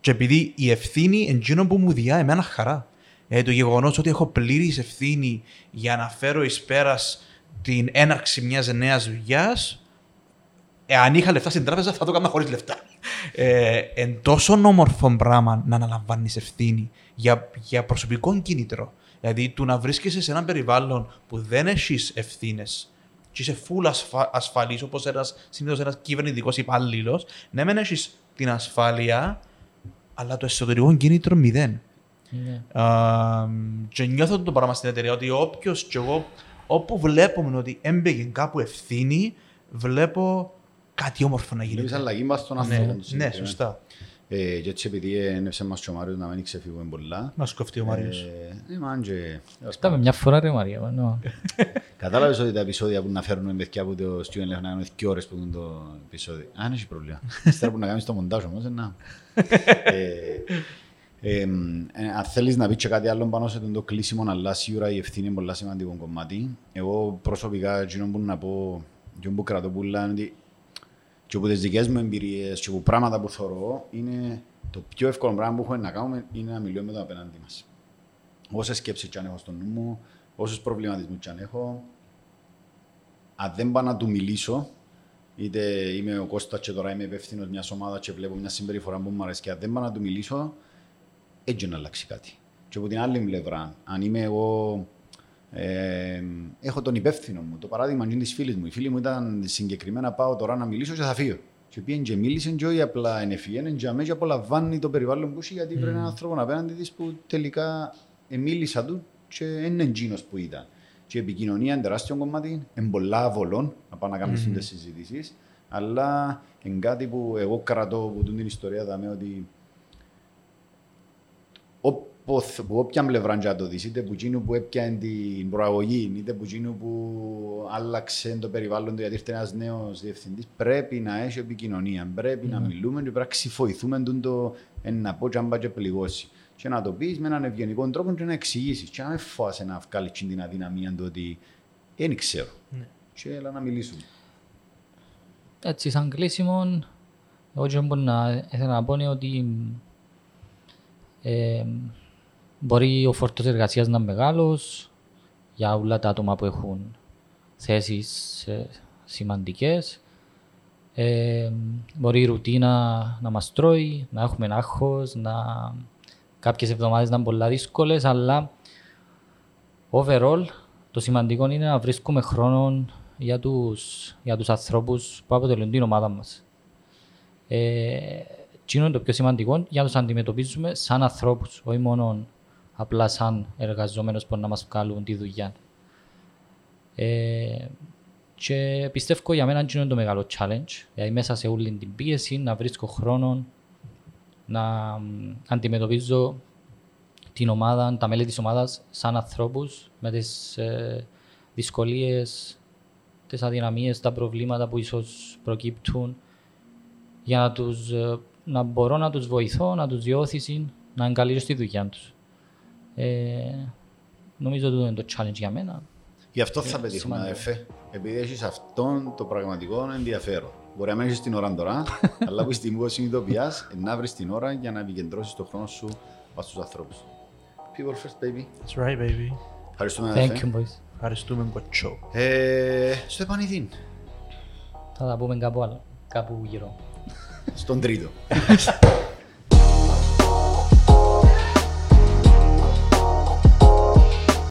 και επειδή η ευθύνη εντζήνω που μου διά εμένα χαρά. Ε, το γεγονός ότι έχω πλήρης ευθύνη για να φέρω εις πέρας την έναρξη μιας νέας δουλειάς, εάν είχα λεφτά στην τράπεζα θα το έκανα χωρίς λεφτά. Ε, εν τόσο όμορφο πράγμα να αναλαμβάνεις ευθύνη για, για προσωπικό κίνητρο. Δηλαδή, του να βρίσκεσαι σε ένα περιβάλλον που δεν έχεις ευθύνες και είσαι full ασφα... ασφαλής, όπως ένας συνήθως ένας κυβερνητικός υπάλληλος, ναι, μεν έχεις την ασφάλεια, αλλά το εσωτερικό κίνητρο μηδέν. Ναι. Α, και νιώθω το πράγμα στην εταιρεία ότι όποιος και εγώ, όπου βλέπουμε ότι έμπαιγε κάπου ευθύνη, βλέπω κάτι όμορφο να Βλέπεις γίνεται. αλλαγή μας στον Ναι, άνθρωπο. του ναι, συγκεκριμένα. σωστά. Ε, και έτσι επειδή ένεψε μας και ο Μάριος να μην ξεφύγουμε πολλά. Να σκοφτεί ο Μάριος. Ε, ε, μαν και- Φτάμε μια φορά ρε Μαρία. ναι. Κατάλαβες ότι τα επεισόδια που να φέρνουμε παιδιά από το Steven Leff να κάνουμε δύο ώρες που είναι το επεισόδιο. Αν έχει πρόβλημα. Ύστερα που να κάνεις το μοντάζ όμως, ε, να. Ε, ε, μ, ε, αν θέλεις να πεις και κάτι άλλο πάνω σε το κλείσιμο, αλλά σίγουρα η ευθύνη είναι πολύ σημαντικό κομμάτι. Εγώ προσωπικά, εκείνο που να πω, εκείνο που κρατώ πουλά, είναι ότι και από τις δικές μου εμπειρίες και από πράγματα που θεωρώ, είναι το πιο εύκολο πράγμα που έχουμε να κάνουμε είναι να μιλούμε με τον απέναντι μας. Όσες σκέψεις και αν έχω στο νου μου, όσους προβληματισμούς και αν έχω, αν δεν πάω να του μιλήσω, είτε είμαι ο Κώστας και τώρα είμαι υπεύθυνος μιας ομάδας και βλέπω μια συμπεριφορά που μου αρέσει και αν δεν πάω να του μιλήσω, έτσι να αλλάξει κάτι. Και από την άλλη πλευρά, αν είμαι εγώ, ε, έχω τον υπεύθυνο μου. Το παράδειγμα είναι της φίλης μου. Η φίλη μου ήταν συγκεκριμένα πάω τώρα να μιλήσω και θα φύγω. Και πήγαινε και μίλησε και όχι απλά ενεφιένε και αμέσως απολαμβάνει το περιβάλλον που έχει γιατί mm. πρέπει έναν άνθρωπο απέναντι της που τελικά ε, μίλησα του και είναι εκείνος που ήταν. Και η επικοινωνία είναι τεράστιο κομμάτι, είναι πολλά βολών να πάμε να κάνουμε mm. τις συζητήσεις, αλλά είναι κάτι που εγώ κρατώ από την ιστορία δαμε ότι όποθ- που όποια πλευρά και να το δεις, είτε που εκείνου που έπιανε την προαγωγή, είτε που εκείνου που άλλαξε το περιβάλλον του γιατί ήρθε ένας νέος διευθυντής, πρέπει να έχει επικοινωνία, πρέπει να μιλούμε και πρέπει να ξυφοηθούμε τον το «Εν να πω και αν πάει και πληγώσει. Και να το πεις με έναν ευγενικό τρόπο και να εξηγήσεις. Και να μην φοβάσαι να βγάλεις την αδυναμία του ότι δεν ξέρω. Και έλα να μιλήσουμε. έτσι σαν κλείσιμο, εγώ και μπορώ να ήθελα να πω είναι ότι ε, μπορεί ο φόρτος εργασίας να είναι μεγάλος για όλα τα άτομα που έχουν θέσεις ε, σημαντικές. Ε, μπορεί η ρουτίνα να μας τρώει, να έχουμε άγχος, να... κάποιες εβδομάδες να είναι πολλά δύσκολες, αλλά overall το σημαντικό είναι να βρίσκουμε χρόνο για τους, για τους ανθρώπους που αποτελούν την ομάδα μας. Ε, τι είναι το πιο σημαντικό για να τους αντιμετωπίζουμε σαν ανθρώπους, όχι μόνο απλά σαν εργαζόμενους που να μας βγάλουν τη δουλειά. Ε, και πιστεύω για μένα είναι το μεγάλο challenge, δηλαδή μέσα σε όλη την πίεση να βρίσκω χρόνο να αντιμετωπίζω την ομάδα, τα μέλη της ομάδας σαν ανθρώπους με τις ε, δυσκολίες, τις αδυναμίες, τα προβλήματα που ίσως προκύπτουν για να, τους, ε, να μπορώ να τους βοηθώ, να τους διώθησουν, να εγκαλύψω στη δουλειά τους. Ε, νομίζω ότι είναι το challenge για μένα. Γι' αυτό θα πετύχουμε, αδερφέ. Επειδή έχεις αυτόν το πραγματικό ενδιαφέρον. Μπορεί να μένει την ώρα τώρα, αλλά από τη στιγμή που συνειδητοποιεί, να βρεις την ώρα για να επικεντρώσεις τον χρόνο σου στου ανθρώπους. People first, baby. That's right, baby. Ευχαριστούμε, Thank αδερφέ. you, boys. Ευχαριστούμε, κοτσό. Ε, στο επανειδήν, Θα τα πούμε κάπου άλλο, κάπου γύρω. στον τρίτο.